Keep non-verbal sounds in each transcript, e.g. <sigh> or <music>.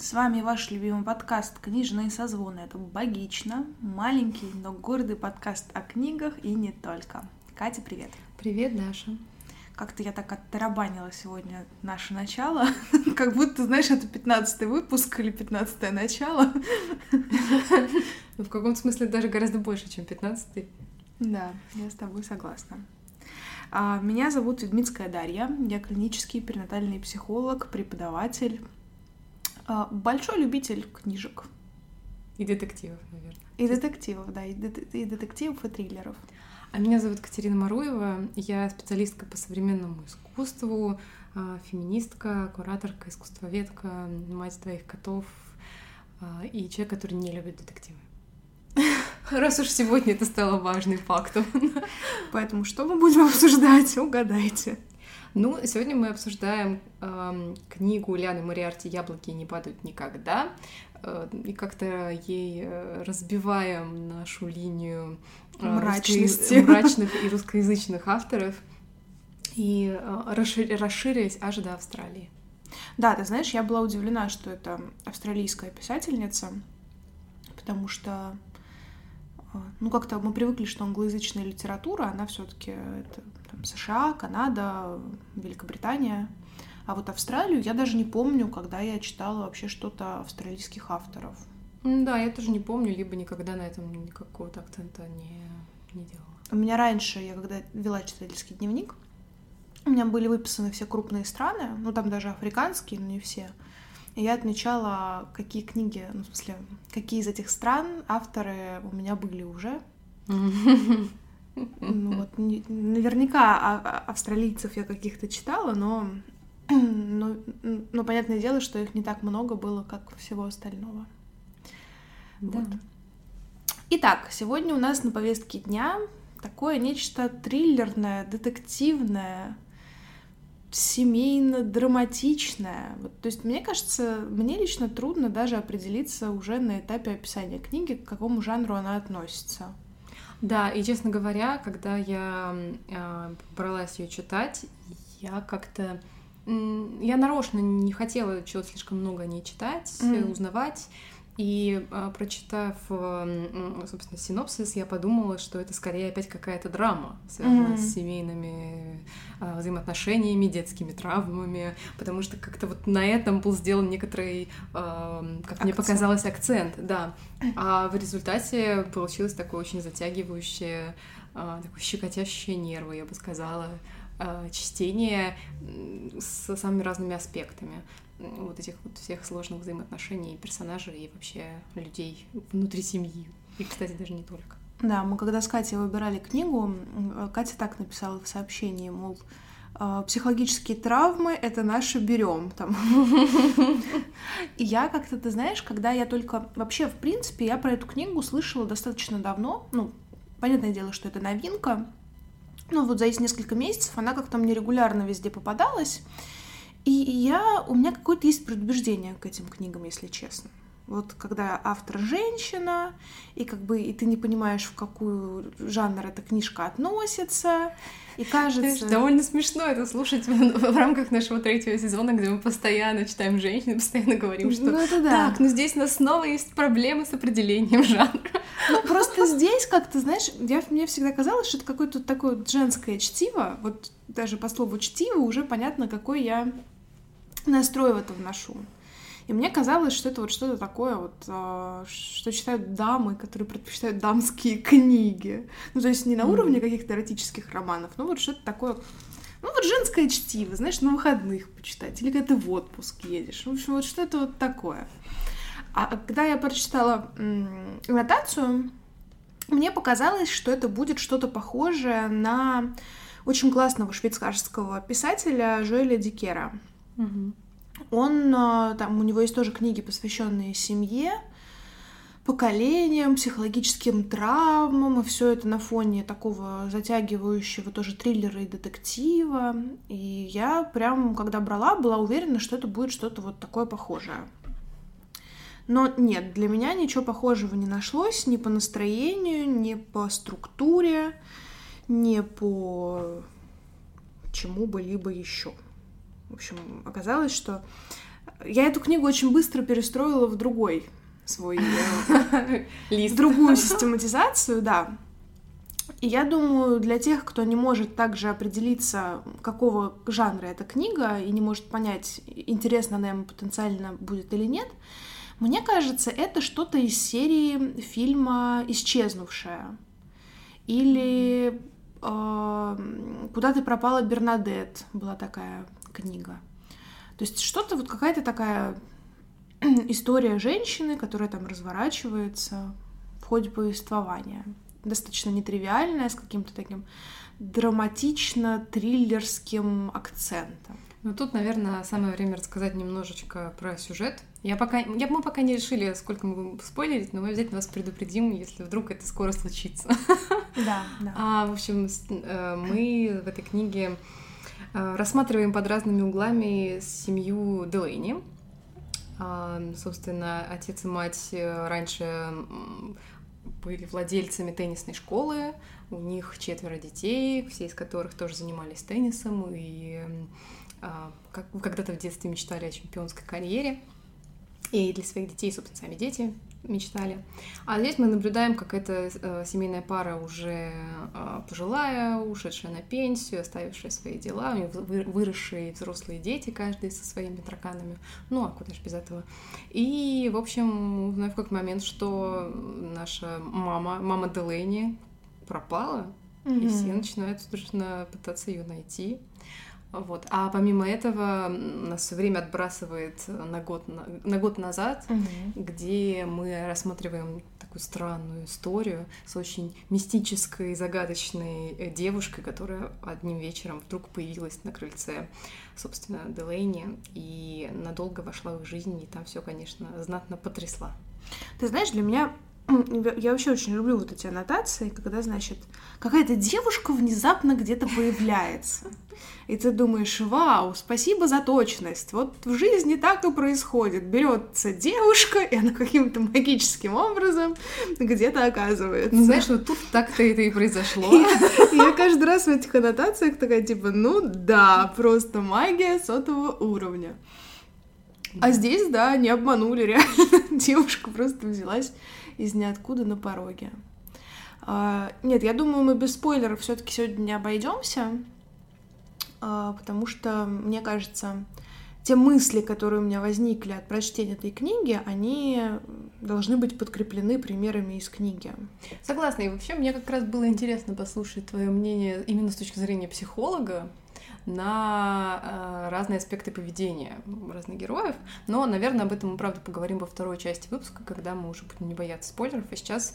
С вами ваш любимый подкаст «Книжные созвоны». Это «Богично», маленький, но гордый подкаст о книгах и не только. Катя, привет! Привет, Даша! Как-то я так оттарабанила сегодня наше начало, <laughs> как будто, знаешь, это 15 выпуск или 15 начало. <laughs> Ну, в каком-то смысле даже гораздо больше, чем 15 Да, я с тобой согласна. А, меня зовут Ведмицкая Дарья, я клинический перинатальный психолог, преподаватель, большой любитель книжек. И детективов, наверное. И детективов, да, и, дет- и детективов, и триллеров. А меня зовут Катерина Маруева, я специалистка по современному искусству, а, феминистка, кураторка, искусствоведка, мать двоих котов и человек, который не любит детективы. <laughs> Раз уж сегодня это стало важным фактом. Поэтому что мы будем обсуждать? Угадайте. Ну, сегодня мы обсуждаем э, книгу Ляны Мариарти «Яблоки не падают никогда». Э, и как-то ей э, разбиваем нашу линию э, мрачности. Русско... мрачных и русскоязычных авторов и э, расшир... расширяясь аж до Австралии. Да, ты знаешь, я была удивлена, что это австралийская писательница, потому что ну, как-то мы привыкли, что англоязычная литература, она все таки это там, США, Канада, Великобритания. А вот Австралию я даже не помню, когда я читала вообще что-то австралийских авторов. Да, я тоже не помню, либо никогда на этом никакого-то акцента не, не делала. У меня раньше, я когда вела читательский дневник, у меня были выписаны все крупные страны, ну там даже африканские, но не все. И я отмечала, какие книги, ну, в смысле, какие из этих стран авторы у меня были уже. <laughs> Ну, вот, не, наверняка а, а, австралийцев я каких-то читала, но, но, но понятное дело, что их не так много было, как всего остального. Да. Вот. Итак, сегодня у нас на повестке дня такое нечто триллерное, детективное, семейно-драматичная. Вот, то есть, мне кажется, мне лично трудно даже определиться уже на этапе описания книги, к какому жанру она относится. Да, и честно говоря, когда я э, бралась ее читать, я как-то я нарочно не хотела чего-то слишком много о ней читать, mm. узнавать. И а, прочитав, собственно, синопсис, я подумала, что это скорее опять какая-то драма, связанная mm-hmm. с семейными а, взаимоотношениями, детскими травмами, потому что как-то вот на этом был сделан некоторый, а, как акцент. мне показалось, акцент, да. А в результате получилось такое очень затягивающее, такое щекотящее нервы, я бы сказала, чтение с самыми разными аспектами вот этих вот всех сложных взаимоотношений персонажей и вообще людей внутри семьи. И, кстати, даже не только. Да, мы когда с Катей выбирали книгу, Катя так написала в сообщении, мол, «А, психологические травмы — это наши берем там. И я как-то, ты знаешь, когда я только... Вообще, в принципе, я про эту книгу слышала достаточно давно. Ну, понятное дело, что это новинка. Ну, вот за эти несколько месяцев она как-то мне регулярно везде попадалась. И я, у меня какое-то есть предубеждение к этим книгам, если честно. Вот когда автор женщина, и как бы и ты не понимаешь, в какую жанр эта книжка относится, и кажется... Знаешь, довольно смешно это слушать в, рамках нашего третьего сезона, где мы постоянно читаем женщин, постоянно говорим, что ну, это да. так, ну здесь у нас снова есть проблемы с определением жанра. Ну просто здесь как-то, знаешь, я, мне всегда казалось, что это какое-то такое женское чтиво, вот даже по слову чтиво уже понятно, какой я настрой в это вношу. И мне казалось, что это вот что-то такое вот, а, что читают дамы, которые предпочитают дамские <laughs> книги. Ну, то есть не на уровне каких-то эротических романов, но вот что-то такое ну, вот женское чтиво, знаешь, на выходных почитать, или когда ты в отпуск едешь. В общем, вот что-то вот такое. А когда я прочитала аннотацию, мне показалось, что это будет что-то похожее на очень классного швейцарского писателя Жоэля Дикера. Угу. Он, а, там, у него есть тоже книги, посвященные семье, поколениям, психологическим травмам, и все это на фоне такого затягивающего тоже триллера и детектива. И я прям, когда брала, была уверена, что это будет что-то вот такое похожее. Но нет, для меня ничего похожего не нашлось ни по настроению, ни по структуре, ни по чему бы либо еще. В общем, оказалось, что я эту книгу очень быстро перестроила в другой свой э, <laughs> лист, другую <laughs> систематизацию, да. И я думаю, для тех, кто не может также определиться, какого жанра эта книга, и не может понять, интересно она ему потенциально будет или нет, мне кажется, это что-то из серии фильма «Исчезнувшая». Или э, «Куда ты пропала, Бернадет» была такая книга. То есть что-то вот какая-то такая <clears throat> история женщины, которая там разворачивается в ходе повествования. Достаточно нетривиальная, с каким-то таким драматично-триллерским акцентом. Ну тут, наверное, самое время рассказать немножечко про сюжет. Я пока, я, мы пока не решили, сколько мы будем спойлерить, но мы обязательно вас предупредим, если вдруг это скоро случится. <laughs> <laughs> Да, да. А, в общем, э, мы в этой книге рассматриваем под разными углами семью Делейни. А, собственно, отец и мать э, раньше были владельцами теннисной школы, у них четверо детей, все из которых тоже занимались теннисом и а, когда-то в детстве мечтали о чемпионской карьере. И для своих детей, собственно, сами дети мечтали. А здесь мы наблюдаем, как эта э, семейная пара уже э, пожилая, ушедшая на пенсию, оставившая свои дела, у них выросшие взрослые дети, каждый со своими тараканами. Ну, а куда же без этого? И, в общем, узнаю в какой момент, что наша мама, мама Делейни пропала, mm-hmm. и все начинают срочно пытаться ее найти. Вот. А помимо этого нас все время отбрасывает на год, на, на год назад, угу. где мы рассматриваем такую странную историю с очень мистической, загадочной э, девушкой, которая одним вечером вдруг появилась на крыльце, собственно, Делейни, и надолго вошла в их жизнь, и там все, конечно, знатно потрясла. Ты знаешь, для меня я вообще очень люблю вот эти аннотации, когда, значит, какая-то девушка внезапно где-то появляется. И ты думаешь, вау, спасибо за точность. Вот в жизни так и происходит. Берется девушка, и она каким-то магическим образом где-то оказывается. Ну, знаешь, вот тут так-то это и произошло. И я каждый раз в этих аннотациях такая, типа, ну да, просто магия сотого уровня. А здесь, да, не обманули, реально. <laughs> Девушка просто взялась из ниоткуда на пороге. А, нет, я думаю, мы без спойлеров все-таки сегодня не обойдемся, а, потому что, мне кажется, те мысли, которые у меня возникли от прочтения этой книги, они должны быть подкреплены примерами из книги. Согласна. И вообще мне как раз было интересно послушать твое мнение именно с точки зрения психолога, на э, разные аспекты поведения разных героев. Но, наверное, об этом мы, правда, поговорим во второй части выпуска, когда мы уже будем не бояться спойлеров. А сейчас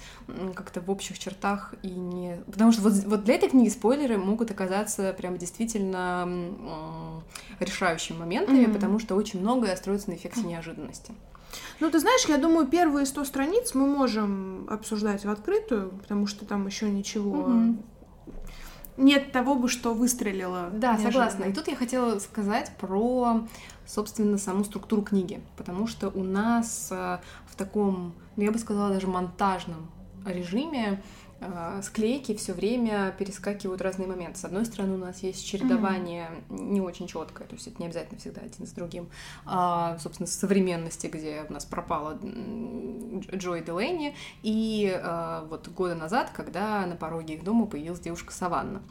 как-то в общих чертах и не... Потому что вот, вот для этой книги спойлеры могут оказаться прям действительно э, решающими моментами, mm-hmm. потому что очень многое строится на эффекте неожиданности. Ну, ты знаешь, я думаю, первые 100 страниц мы можем обсуждать в открытую, потому что там еще ничего угу нет того бы, что выстрелило. Да, неожиданно. согласна. И тут я хотела сказать про, собственно, саму структуру книги, потому что у нас э, в таком, ну, я бы сказала, даже монтажном режиме склейки все время перескакивают разные моменты. С одной стороны, у нас есть чередование mm-hmm. не очень четкое, то есть это не обязательно всегда один с другим. А, собственно, современности, где у нас пропала Джой Делейни, и а, вот года назад, когда на пороге их дома появилась девушка Саванна.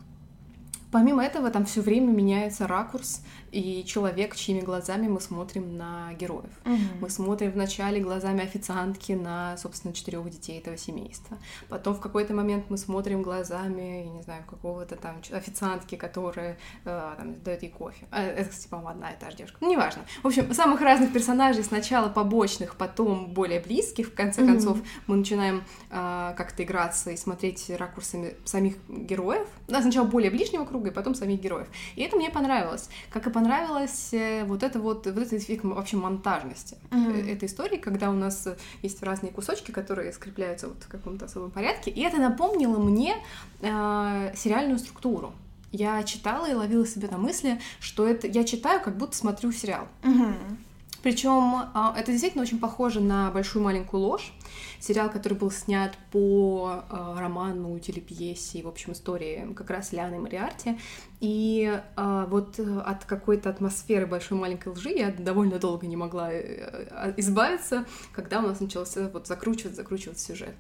Помимо этого, там все время меняется ракурс и человек, чьими глазами мы смотрим на героев. Угу. Мы смотрим вначале глазами официантки на, собственно, четырех детей этого семейства. Потом в какой-то момент мы смотрим глазами, я не знаю, какого-то там официантки, которая э, там дает ей кофе. А, это, кстати, по-моему, одна и та же девушка. Ну, неважно. В общем, самых разных персонажей, сначала побочных, потом более близких. В конце угу. концов, мы начинаем э, как-то играться и смотреть ракурсами самих героев. Да, сначала более ближнего круга, друга, и потом самих героев. И это мне понравилось. Как и понравилось э, вот это вот, вот этот эффект вообще монтажности mm-hmm. этой истории, когда у нас есть разные кусочки, которые скрепляются вот в каком-то особом порядке. И это напомнило мне э, сериальную структуру. Я читала и ловила себя на мысли, что это я читаю, как будто смотрю сериал. Mm-hmm. Причем а, это действительно очень похоже на большую маленькую ложь. Сериал, который был снят по а, роману, телепьесе, в общем, истории как раз Лианы Мариарти. И а, вот от какой-то атмосферы большой маленькой лжи я довольно долго не могла э, избавиться, когда у нас начался вот закручивать, закручивать сюжет.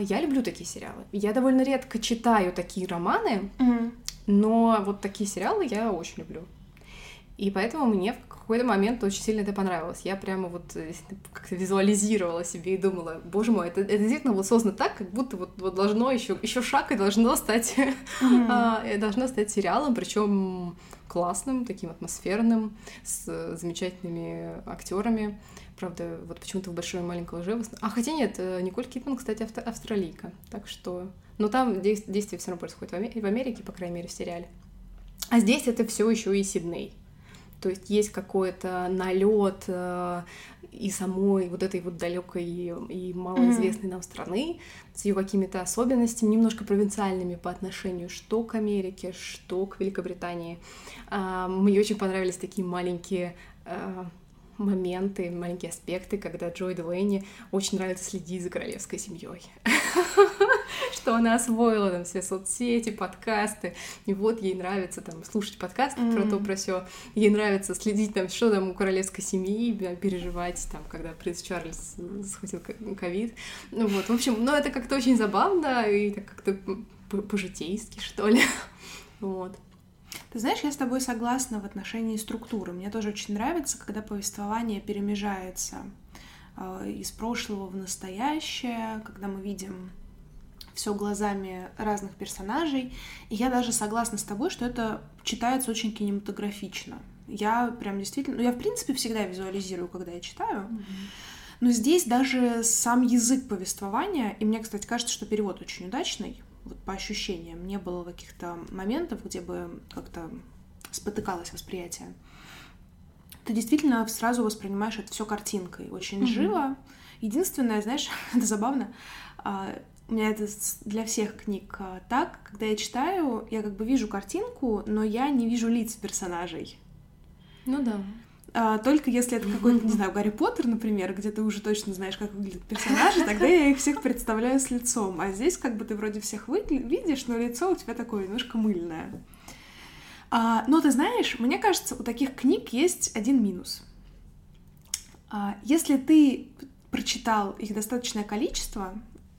Я люблю такие сериалы. Я довольно редко читаю такие романы, mm-hmm. но вот такие сериалы я очень люблю. И поэтому мне в какой-то момент очень сильно это понравилось. Я прямо вот э, как-то визуализировала себе и думала, боже мой, это, это действительно вот создано так, как будто вот, вот должно еще еще шаг и должно стать mm-hmm. должно стать сериалом, причем классным, таким атмосферным, с замечательными актерами. Правда, вот почему-то в большой и маленькой лжи. А хотя нет, э, Николь Кидман, кстати, авто- австралийка. Так что. Но там действие все равно происходит в Америке, по крайней мере, в сериале. А здесь это все еще и Сидней. То есть есть какой-то налет э, и самой вот этой вот далекой и малоизвестной mm-hmm. нам страны с ее какими-то особенностями, немножко провинциальными по отношению что к Америке, что к Великобритании. Э, мне очень понравились такие маленькие э, моменты, маленькие аспекты, когда Джой Дуэйни очень нравится следить за королевской семьей. <laughs> Что она освоила там все соцсети, подкасты. И вот ей нравится там слушать подкасты про то, про все. Ей нравится следить там, что там у королевской семьи, переживать там, когда принц Чарльз схватил ковид. Ну вот, в общем, ну это как-то очень забавно и так как-то по-житейски, что ли. <laughs> Вот. Ты знаешь, я с тобой согласна в отношении структуры. Мне тоже очень нравится, когда повествование перемежается э, из прошлого в настоящее, когда мы видим все глазами разных персонажей. И я даже согласна с тобой, что это читается очень кинематографично. Я прям действительно... Ну, я, в принципе, всегда визуализирую, когда я читаю. Mm-hmm. Но здесь даже сам язык повествования, и мне, кстати, кажется, что перевод очень удачный, вот по ощущениям, не было каких-то моментов, где бы как-то спотыкалось восприятие. Ты действительно сразу воспринимаешь это все картинкой, очень mm-hmm. живо. Единственное, знаешь, <laughs> это забавно, а, у меня это для всех книг а, так, когда я читаю, я как бы вижу картинку, но я не вижу лиц персонажей. Ну да. А, только если это какой-то, не знаю, Гарри Поттер, например, где ты уже точно знаешь, как выглядят персонажи, тогда я их всех представляю с лицом. А здесь как бы ты вроде всех видишь, но лицо у тебя такое немножко мыльное. А, но ты знаешь, мне кажется, у таких книг есть один минус. А, если ты прочитал их достаточное количество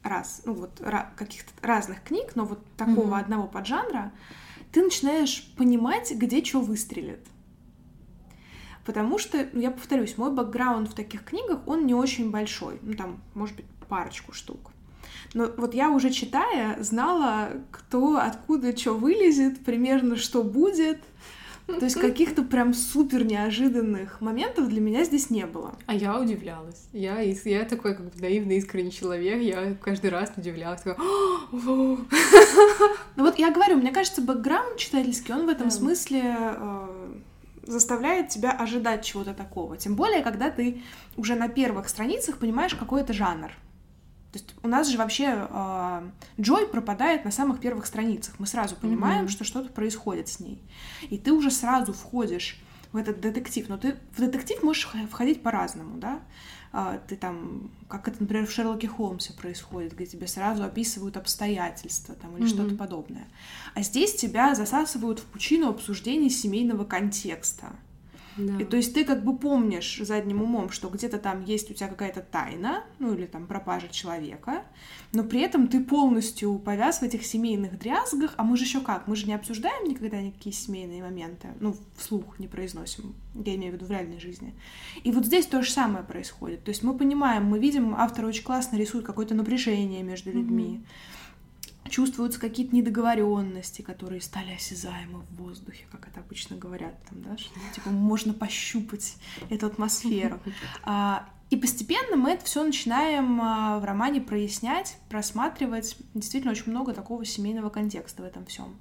раз, ну вот каких-то разных книг, но вот такого mm-hmm. одного поджанра, ты начинаешь понимать, где что выстрелит. Потому что, ну, я повторюсь, мой бэкграунд в таких книгах, он не очень большой. Ну, там, может быть, парочку штук. Но вот я уже читая, знала, кто откуда что вылезет, примерно что будет. То есть каких-то прям супер неожиданных моментов для меня здесь не было. А я удивлялась. Я, я такой как бы наивный, искренний человек. Я каждый раз удивлялась. Ну вот я говорю, мне кажется, бэкграунд читательский, он в этом смысле э, заставляет тебя ожидать чего-то такого. Тем более, когда ты уже на первых страницах понимаешь, какой это жанр. То есть у нас же вообще э, Джой пропадает на самых первых страницах. Мы сразу понимаем, mm-hmm. что что-то происходит с ней. И ты уже сразу входишь в этот детектив. Но ты в детектив можешь входить по-разному, да? А, ты там, как это, например, в Шерлоке Холмсе происходит, где тебе сразу описывают обстоятельства там, или mm-hmm. что-то подобное. А здесь тебя засасывают в пучину обсуждений семейного контекста. Да. И то есть ты как бы помнишь задним умом, что где-то там есть у тебя какая-то тайна, ну или там пропажа человека, но при этом ты полностью повяз в этих семейных дрязгах, а мы же еще как, мы же не обсуждаем никогда никакие семейные моменты, ну, вслух не произносим, я имею в виду в реальной жизни. И вот здесь то же самое происходит, то есть мы понимаем, мы видим, автор очень классно рисует какое-то напряжение между людьми, mm-hmm чувствуются какие-то недоговоренности, которые стали осязаемы в воздухе, как это обычно говорят, там, да, что типа можно пощупать эту атмосферу. <laughs> А, и постепенно мы это все начинаем а, в романе прояснять, просматривать. Действительно, очень много такого семейного контекста в этом всем.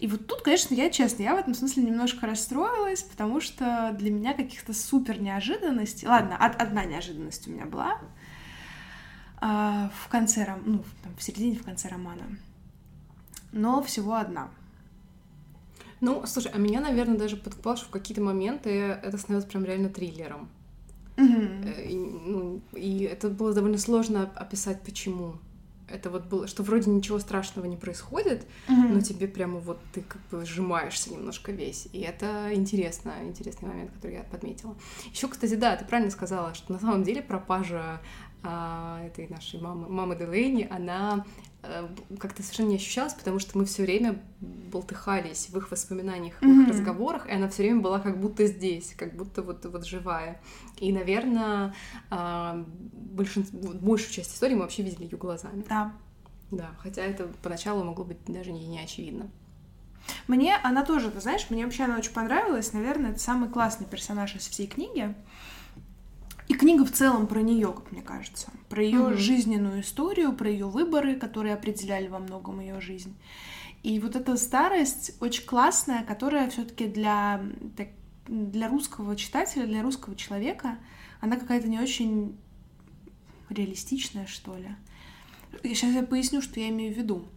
И вот тут, конечно, я честно, я в этом смысле немножко расстроилась, потому что для меня каких-то супер неожиданностей... Ладно, одна неожиданность у меня была, а, в конце, ну, там, в середине, в конце романа. Но всего одна. Ну, слушай, а меня, наверное, даже подкупало, что в какие-то моменты это становится прям реально триллером. Mm-hmm. И, ну, и это было довольно сложно описать, почему. Это вот было, что вроде ничего страшного не происходит, mm-hmm. но тебе прямо вот ты как бы сжимаешься немножко весь. И это интересно, интересный момент, который я подметила. Еще, кстати, да, ты правильно сказала, что на самом деле пропажа этой нашей мамы, мамы Делейни, она Э, как-то совершенно не ощущалась, потому что мы все время болтыхались в их воспоминаниях, в mm-hmm. их разговорах, и она все время была как будто здесь, как будто вот, вот живая. И, наверное, а, большинство, большую часть истории мы вообще видели ее глазами. Да. Да, хотя это поначалу могло быть даже не, не очевидно. Мне она тоже, ты знаешь, мне вообще она очень понравилась. Наверное, это самый классный персонаж из всей книги. И книга в целом про нее, как мне кажется, про ее mm-hmm. жизненную историю, про ее выборы, которые определяли во многом ее жизнь. И вот эта старость очень классная, которая все-таки для, для русского читателя, для русского человека, она какая-то не очень реалистичная, что ли. И сейчас я поясню, что я имею в виду.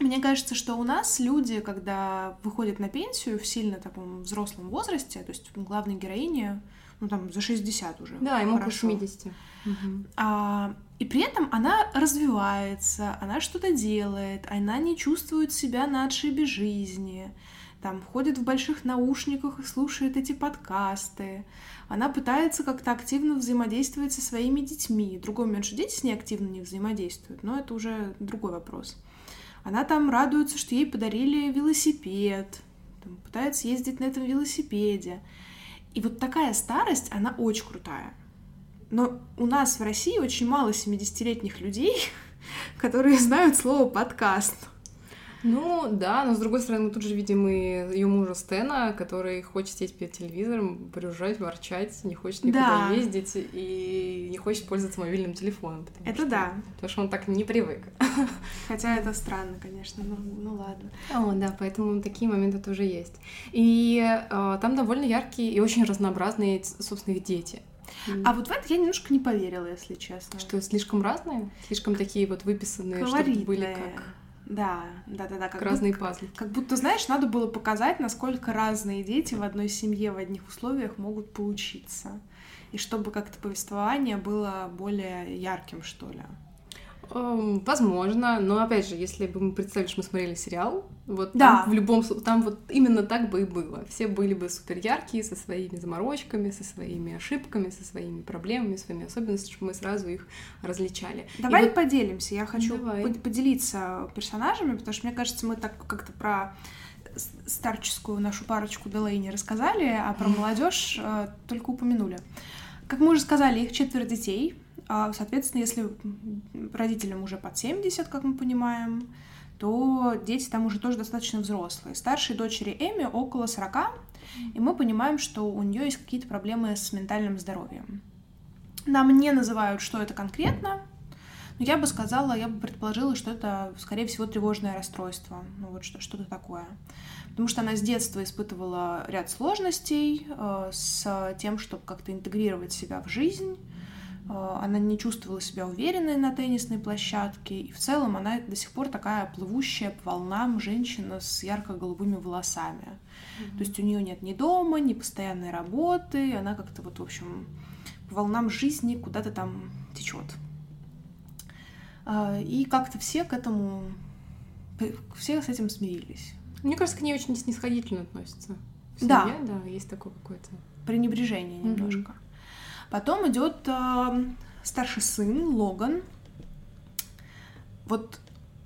Мне кажется, что у нас люди, когда выходят на пенсию в сильно таком взрослом возрасте, то есть главной героине ну там за 60 уже. Да, ему по 70. А, и при этом она развивается, она что-то делает, она не чувствует себя на отшибе жизни, там ходит в больших наушниках и слушает эти подкасты. Она пытается как-то активно взаимодействовать со своими детьми. Другой момент, что дети с ней активно не взаимодействуют, но это уже другой вопрос. Она там радуется, что ей подарили велосипед, там, пытается ездить на этом велосипеде. И вот такая старость, она очень крутая. Но у нас в России очень мало 70-летних людей, <laughs> которые знают слово подкаст. Ну да, но с другой стороны, мы тут же видим и ее мужа Стена, который хочет сидеть перед телевизором, брюзжать, ворчать, не хочет никуда да. ездить и не хочет пользоваться мобильным телефоном. Это что, да. Потому что он так не привык. <laughs> Хотя это странно, конечно, ну, ну ладно. О, да, поэтому такие моменты тоже есть. И э, там довольно яркие и очень разнообразные, собственно, их дети. А вот в это я немножко не поверила, если честно. Что слишком разные? Слишком такие вот выписанные, чтобы были как да, да, да, да. Как разные будто, пазлы. Как будто, знаешь, надо было показать, насколько разные дети в одной семье, в одних условиях могут получиться. И чтобы как-то повествование было более ярким, что ли. Эм, возможно, но опять же, если бы мы представили, что мы смотрели сериал, вот да. там в любом там вот именно так бы и было. Все были бы супер яркие, со своими заморочками, со своими ошибками, со своими проблемами, своими особенностями, чтобы мы сразу их различали. Давай и вот... поделимся. Я хочу Давай. поделиться персонажами, потому что мне кажется, мы так как-то про старческую нашу парочку Делейни рассказали, а про молодежь э, только упомянули. Как мы уже сказали, их четверо детей, соответственно, если родителям уже под 70, как мы понимаем, то дети там уже тоже достаточно взрослые. Старшей дочери Эми около 40, и мы понимаем, что у нее есть какие-то проблемы с ментальным здоровьем. Нам не называют, что это конкретно, но я бы сказала, я бы предположила, что это, скорее всего, тревожное расстройство, ну вот что-то такое. Потому что она с детства испытывала ряд сложностей э, с тем, чтобы как-то интегрировать себя в жизнь, она не чувствовала себя уверенной на теннисной площадке, и в целом она до сих пор такая плывущая по волнам женщина с ярко-голубыми волосами. Mm-hmm. То есть у нее нет ни дома, ни постоянной работы, она как-то вот, в общем, по волнам жизни куда-то там течет. Э, и как-то все к этому, все с этим смирились. Мне кажется, к ней очень снисходительно относятся. В семье, да. Да, есть такое какое-то... Пренебрежение немножко. Mm-hmm. Потом идет э, старший сын Логан. Вот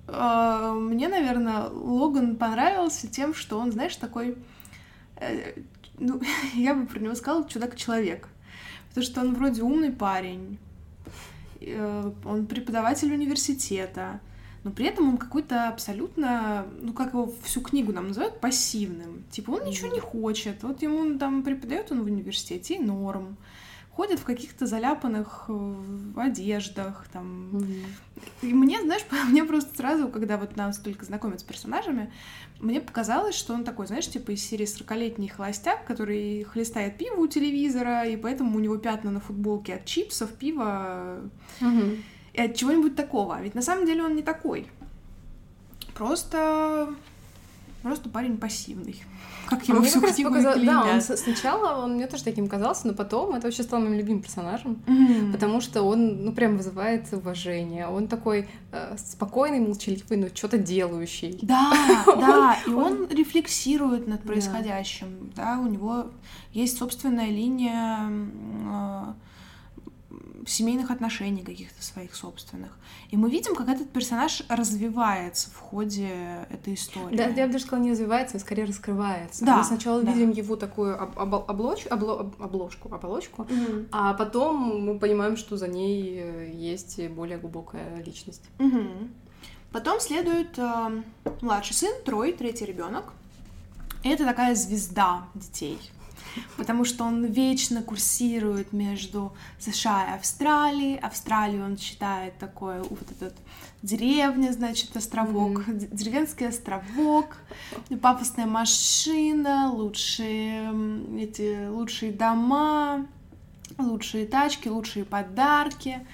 э, мне, наверное, Логан понравился тем, что он, знаешь, такой, э, ну, <laughs> я бы про него сказала, чудак-человек. Потому что он вроде умный парень, э, он преподаватель университета, но при этом он какой-то абсолютно, ну как его всю книгу нам называют, пассивным. Типа он ничего не хочет. Вот ему там преподает он в университете и норм ходят в каких-то заляпанных э, одеждах, там. Mm-hmm. И мне, знаешь, <laughs> мне просто сразу, когда вот нас только знакомят с персонажами, мне показалось, что он такой, знаешь, типа из серии 40-летний холостяк, который хлестает пиво у телевизора, и поэтому у него пятна на футболке от чипсов, пива mm-hmm. и от чего-нибудь такого. Ведь на самом деле он не такой. Просто просто парень пассивный. Как его А мне все как раз Да, он сначала он мне тоже таким казался, но потом это вообще стал моим любимым персонажем. Потому что он, ну, прям вызывает уважение. Он такой э, спокойный, молчаливый, но что-то делающий. Да, <laughs> да, и он- рефлексирует над происходящим, да, у него есть собственная линия э, семейных отношений каких-то своих собственных. И мы видим, как этот персонаж развивается в ходе этой истории. Да, я бы даже сказала, не развивается, а скорее раскрывается. Да, Мы сначала да. видим его такую об- обо- облоч- обло- об- обложку, оболочку, Мгм. а потом мы понимаем, что за ней э, есть более глубокая личность. Мгм. Потом следует э, младший сын, Трой, третий ребенок. Это такая звезда детей. Потому что он вечно курсирует между США и Австралией. Австралию он считает такой вот этот деревня, значит, островок, д- деревенский островок, пафосная машина, лучшие эти лучшие дома, лучшие тачки, лучшие подарки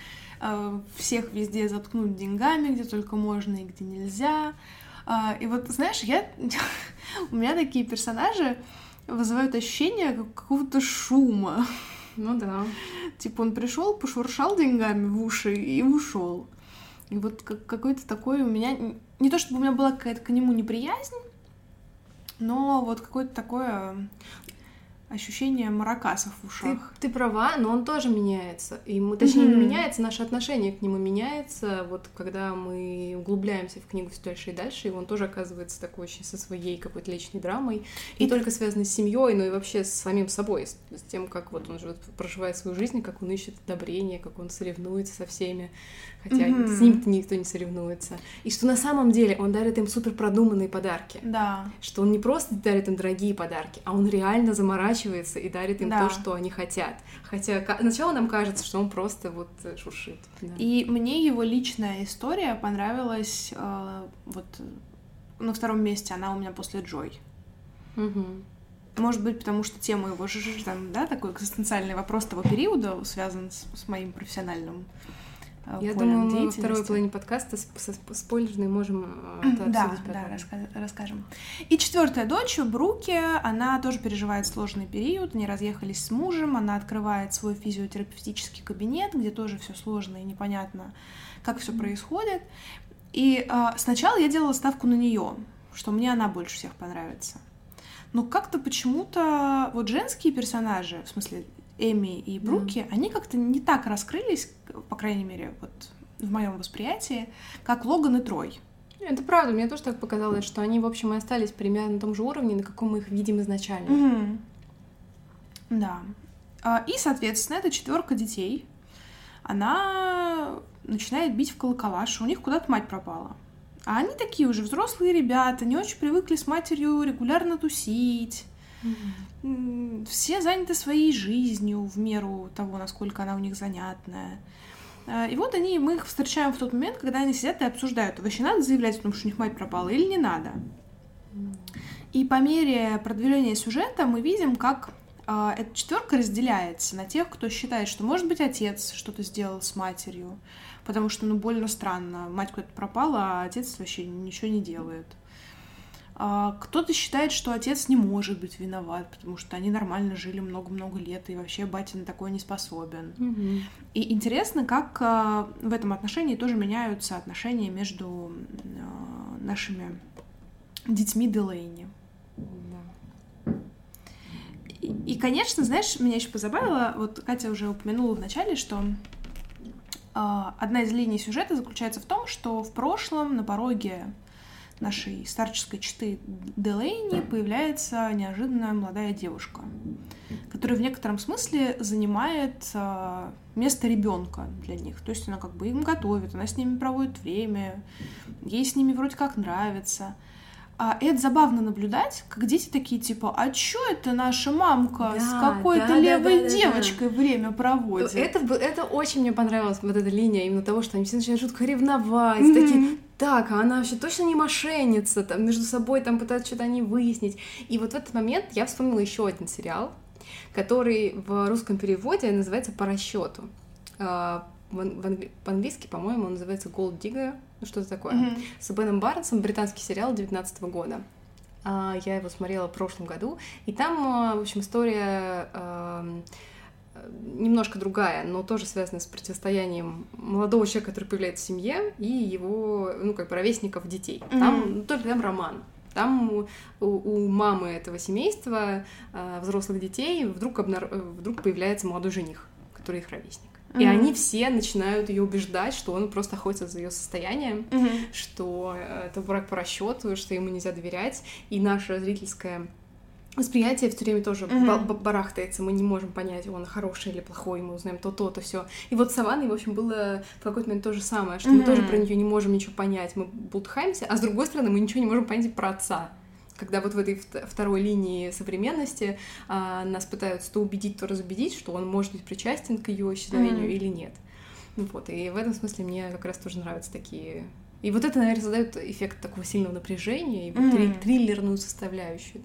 э, всех везде заткнуть деньгами, где только можно и где нельзя. А, И вот, знаешь, я... <laughs> у меня такие персонажи вызывают ощущение как- какого-то шума. <laughs> Ну да. Типа он пришел, пошуршал деньгами в уши и ушел. И вот как- какой-то такой у меня... Не то чтобы у меня была какая-то к нему неприязнь, но вот какое-то такое ощущение маракасов в Ты, ушах. ты права, но он тоже меняется. И мы, точнее, не меняется, наше отношение к нему меняется. Вот когда мы углубляемся в книгу все дальше и дальше, и он тоже оказывается такой очень со своей какой-то личной драмой. Не И- только связанной с семьей, но и вообще с самим собой, с, с тем, как вот он живет, проживает свою жизнь, как он ищет одобрение, как он соревнуется со всеми, хотя Мгм. с ним никто не соревнуется. И что на самом деле он дарит им супер продуманные подарки. Да. Что он не просто дарит им дорогие подарки, а он реально заморачивается и дарит им Да. то, что они хотят. Хотя сначала нам кажется, что он просто вот э, шуршит. Да. И мне его личная история понравилась э, вот на втором месте, она у меня после Джой. Мгм. Может быть, потому что тема его же, там, да, такой экзистенциальный вопрос того периода связан с, с моим профессиональным Я полем думаю, мы во второй половине подкаста с, сп- спойлерной можем э, <clears throat> это Да, обсудить да, расскажем. И четвертая дочь, Бруки, она тоже переживает сложный период. Они разъехались с мужем, она открывает свой физиотерапевтический кабинет, где тоже все сложно и непонятно, как все происходит. И а, сначала я делала ставку на нее, что мне она больше всех понравится. Но как-то почему-то вот женские персонажи, в смысле Эми и Бруки, они как-то не так раскрылись, по крайней мере, вот в моем восприятии, как Логан и Трой. Это правда, мне тоже так показалось, что они, в общем, и остались примерно на том же уровне, на каком мы их видим изначально. Мгм. Да. А, И, соответственно, эта четверка детей, она начинает бить в колокола, что у них куда-то мать пропала. А они такие уже взрослые ребята, не очень привыкли с матерью регулярно тусить. Все заняты своей жизнью в меру того, насколько она у них занятная. А, И вот они, мы их встречаем в тот момент, когда они сидят и обсуждают, вообще надо заявлять о том, что у них мать пропала или не надо. И по мере продвижения сюжета мы видим, как а, эта четверка разделяется на тех, кто считает, что, может быть, отец что-то сделал с матерью, потому что, ну, больно странно. Мать куда-то пропала, а отец вообще ничего не делает. А, Кто-то считает, что отец не может быть виноват, потому что они нормально жили много-много лет, и вообще батя на такое не способен. Мгм. И интересно, как а, в этом отношении тоже меняются отношения между а, нашими детьми Делейни. Да. И, и, конечно, знаешь, меня еще позабавило, вот Катя уже упомянула в начале, что одна из линий сюжета заключается в том, что в прошлом на пороге нашей старческой читы Делейни появляется неожиданная молодая девушка, которая в некотором смысле занимает а, место ребенка для них. То есть она как бы им готовит, она с ними проводит время, ей с ними вроде как нравится. А это забавно наблюдать, как дети такие типа, а чё это наша мамка с Да, какой-то да, да, левой да, да, да. девочкой время проводит? Это, это очень мне понравилось, вот эта линия, именно того, что они все начинают жутко ревновать, Мгм. такие, так, а она вообще точно не мошенница, там между собой там пытаются что-то они выяснить. И вот в этот момент я вспомнила еще один сериал, который в русском переводе называется «По расчету». А, По-английски, по-моему, он называется «Gold Digger», ну что-то такое. Мгм. С Беном Барнсом, британский сериал 19 года. А, я его смотрела в прошлом году, и там, в общем, история немножко другая, но тоже связанная с противостоянием молодого человека, который появляется в семье, и его, ну, как бы ровесников детей. Там, mm-hmm. только там роман. Там у, у мамы этого семейства, э, взрослых детей, вдруг, обнар... вдруг появляется молодой жених, который их ровесник. Mm-hmm. И они все начинают ее убеждать, что он просто охотится за ее состоянием, mm-hmm. что это брак по расчету, что ему нельзя доверять. И наша зрительская восприятие все время тоже mm-hmm. барахтается, мы не можем понять, он хороший или плохой, мы узнаем то-то, то все. И вот с Саванной, в общем, было в какой-то момент то же самое, что mm-hmm. мы тоже про нее не можем ничего понять, мы бултхаемся, а с другой стороны, мы ничего не можем понять про отца. Когда вот в этой второй линии современности а, нас пытаются то убедить, то разубедить, что он может быть причастен к ее исчезновению mm-hmm. или нет. Ну вот, и в этом смысле мне как раз тоже нравятся такие и вот это, наверное, создает эффект такого сильного напряжения и mm-hmm. триллерную составляющую.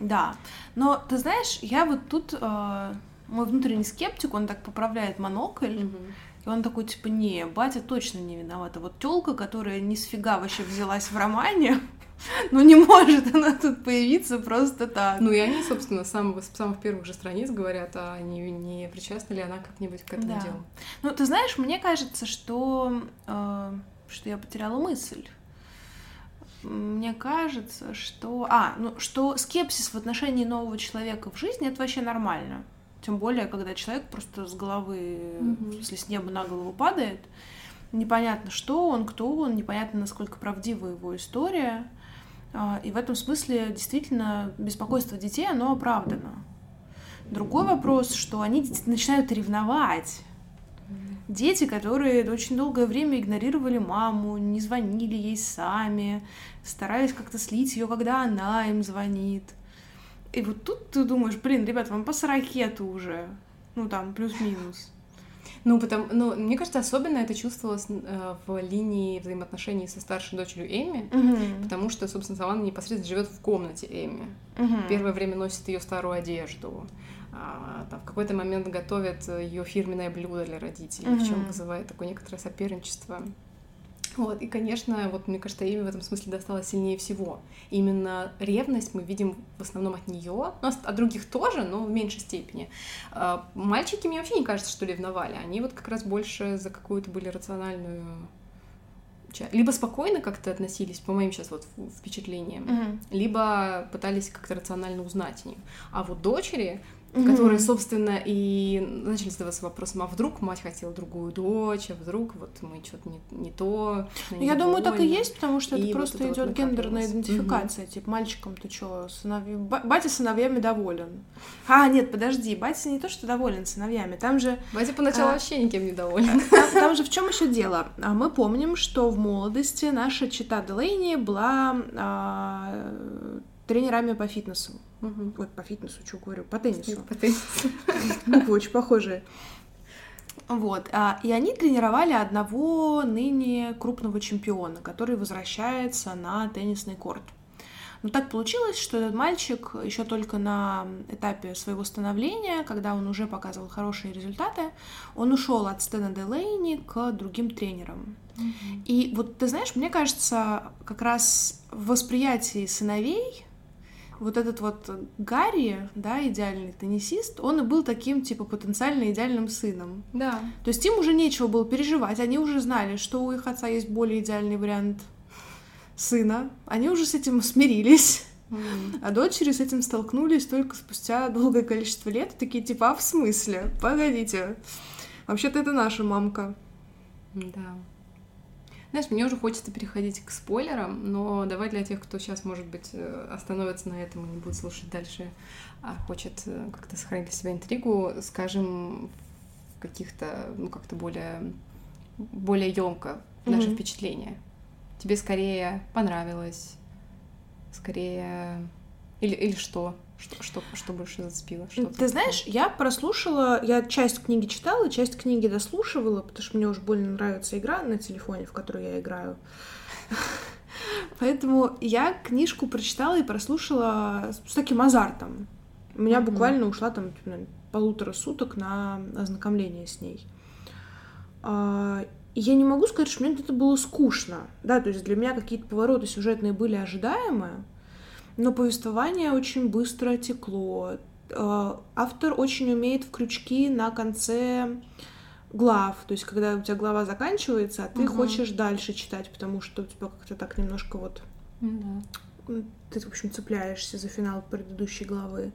Да. Но ты знаешь, я вот тут э, мой внутренний скептик, он так поправляет монокль. Угу. И он такой, типа, не, батя точно не виновата. Вот тёлка, которая ни сфига вообще взялась в романе, <laughs> ну не может она тут появиться просто так. Ну и они, собственно, с самых, с самых первых же страниц говорят, а не, не причастна ли она как-нибудь к этому да. делу. Ну, ты знаешь, мне кажется, что, э, что я потеряла мысль мне кажется, что... А, ну, что скепсис в отношении нового человека в жизни — это вообще нормально. Тем более, когда человек просто с головы, mm-hmm. если с неба на голову падает, непонятно, что он, кто он, непонятно, насколько правдива его история. А, и в этом смысле действительно беспокойство детей, оно оправдано. Другой вопрос, что они начинают ревновать дети, которые очень долгое время игнорировали маму, не звонили ей сами, старались как-то слить ее, когда она им звонит. И вот тут ты думаешь, блин, ребят, вам по ракету уже. Ну, там, плюс-минус. Ну, потому, ну, мне кажется, особенно это чувствовалось э, в линии взаимоотношений со старшей дочерью Эми, угу. потому что, собственно, Саванна непосредственно живет в комнате Эми. Угу. Первое время носит ее старую одежду. А, там, в какой-то момент готовят ее фирменное блюдо для родителей, mm-hmm. в чем вызывает такое некоторое соперничество. Вот, и, конечно, вот мне кажется, Эми в этом смысле досталось сильнее всего. Именно ревность мы видим в основном от нее, ну, от других тоже, но в меньшей степени. А, мальчики мне вообще не кажется, что ревновали. Они вот как раз больше за какую-то были рациональную либо спокойно как-то относились, по моим сейчас вот впечатлениям, mm-hmm. либо пытались как-то рационально узнать о нее. А вот дочери, mm-hmm. которые, собственно, и начали задаваться вопросом, а вдруг мать хотела другую дочь, а вдруг вот мы что-то не, не то. Я думаю, так и есть, потому что и это просто вот идет вот гендерная идентификация. Mm-hmm. Типа, мальчикам ты что, сыновья... батя сыновьями доволен. А, нет, подожди, батя не то, что доволен сыновьями, там же... Батя поначалу а... вообще никем не доволен. <laughs> Там, там же в чем еще дело? А Мы помним, что в молодости наша чита Делейни была а, тренерами по фитнесу. Угу. Ой, по фитнесу, что говорю, по теннису. По теннису. Буквы <laughs> очень похожие. Вот. А, и они тренировали одного ныне крупного чемпиона, который возвращается на теннисный корт. Но так получилось, что этот мальчик еще только на этапе своего становления, когда он уже показывал хорошие результаты, он ушел от Стэна Делейни к другим тренерам. Mm-hmm. И вот ты знаешь, мне кажется, как раз в восприятии сыновей вот этот вот Гарри, да, идеальный теннисист, он и был таким, типа, потенциально идеальным сыном. Да. То есть им уже нечего было переживать, они уже знали, что у их отца есть более идеальный вариант сына, они уже с этим смирились. Mm. А дочери с этим столкнулись только спустя долгое количество лет, такие типа, а в смысле? Погодите. Вообще-то это наша мамка. Да. Знаешь, мне уже хочется переходить к спойлерам, но давай для тех, кто сейчас, может быть, э, остановится на этом и не будет слушать дальше, а хочет э, как-то сохранить для себя интригу, скажем, каких-то, ну, как-то более, более емко наше mm-hmm. впечатление. Тебе скорее понравилось, скорее... Или, или что? Что, что, что больше зацепило? Что Ты знаешь, я прослушала, я часть книги читала, часть книги дослушивала, потому что мне уже больно нравится игра на телефоне, в которую я играю. Поэтому я книжку прочитала и прослушала с таким азартом. У меня буквально ушла там типа, полутора суток на ознакомление с ней. А, и я не могу сказать, что мне это было скучно. Да, то есть для меня какие-то повороты сюжетные были ожидаемые, но повествование очень быстро текло. Э, автор очень умеет в крючки на конце глав, то есть когда у тебя глава заканчивается, а ты угу. хочешь дальше читать, потому что у тебя как-то так немножко вот... Да. Ты, в общем, цепляешься за финал предыдущей главы.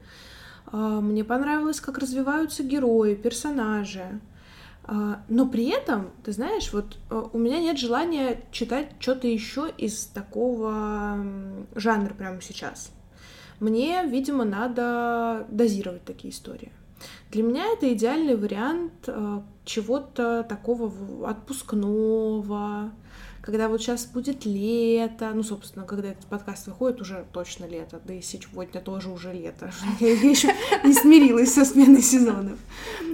А, мне понравилось, как развиваются герои, персонажи. А, но при этом, ты знаешь, вот а, у меня нет желания читать что-то еще из такого жанра прямо сейчас. Мне, видимо, надо дозировать такие истории. Для меня это идеальный вариант чего-то такого отпускного, когда вот сейчас будет лето, ну, собственно, когда этот подкаст выходит, уже точно лето, да и сегодня тоже уже лето. <laughs> Я еще не смирилась со сменой сезонов.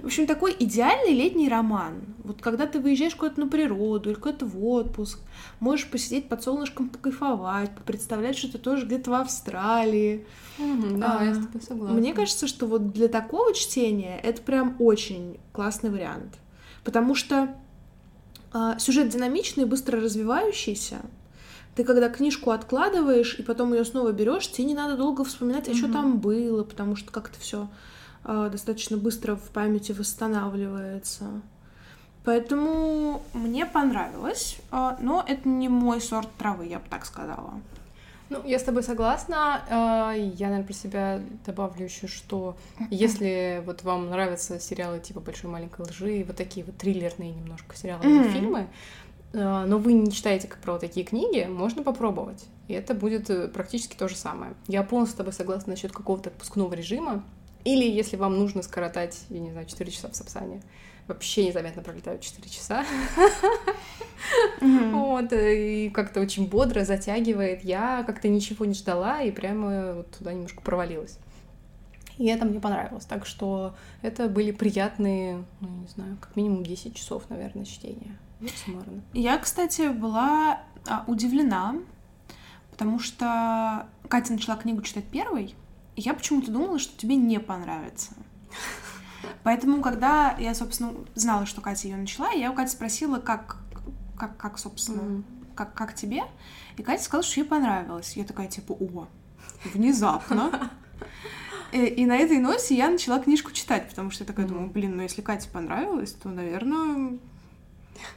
В общем, такой идеальный летний роман. Вот когда ты выезжаешь куда-то на природу или куда-то в отпуск, можешь посидеть под солнышком, покайфовать, представлять, что ты тоже где-то в Австралии. да, а, я с тобой согласна. Мне кажется, что вот для такого чтения это прям очень классный вариант. Потому что сюжет динамичный, быстро развивающийся. Ты когда книжку откладываешь и потом ее снова берешь, тебе не надо долго вспоминать, а что там было, потому что как-то все а, достаточно быстро в памяти восстанавливается. Поэтому мне понравилось, а, но это не мой сорт травы, я бы так сказала. Ну, я с тобой согласна. А, я, наверное, про себя добавлю еще, что если вот вам нравятся сериалы типа Большой маленькой лжи, вот такие вот триллерные немножко сериалы mm-hmm. фильмы, а, но вы не читаете, как правило, такие книги, можно попробовать. И это будет э, практически то же самое. Я полностью с тобой согласна насчет какого-то отпускного режима. Или если вам нужно скоротать, я не знаю, 4 часа в Сапсане вообще незаметно пролетают 4 часа. Вот, и как-то очень бодро затягивает. Я как-то ничего не ждала и прямо вот туда немножко провалилась. И это мне понравилось. Так что это были приятные, ну, не знаю, как минимум 10 часов, наверное, чтения. Я, кстати, была а, удивлена, потому что Катя начала книгу читать первой, и я почему-то думала, что тебе не понравится. Поэтому, когда я, собственно, знала, что Катя ее начала, я у Кати спросила, как, как, как собственно, mm-hmm. как, как тебе? И Катя сказала, что ей понравилось. Я такая, типа, о, внезапно. <laughs> И на этой ноте я начала книжку читать, потому что я такая думаю, блин, ну если Кате понравилось, то, наверное,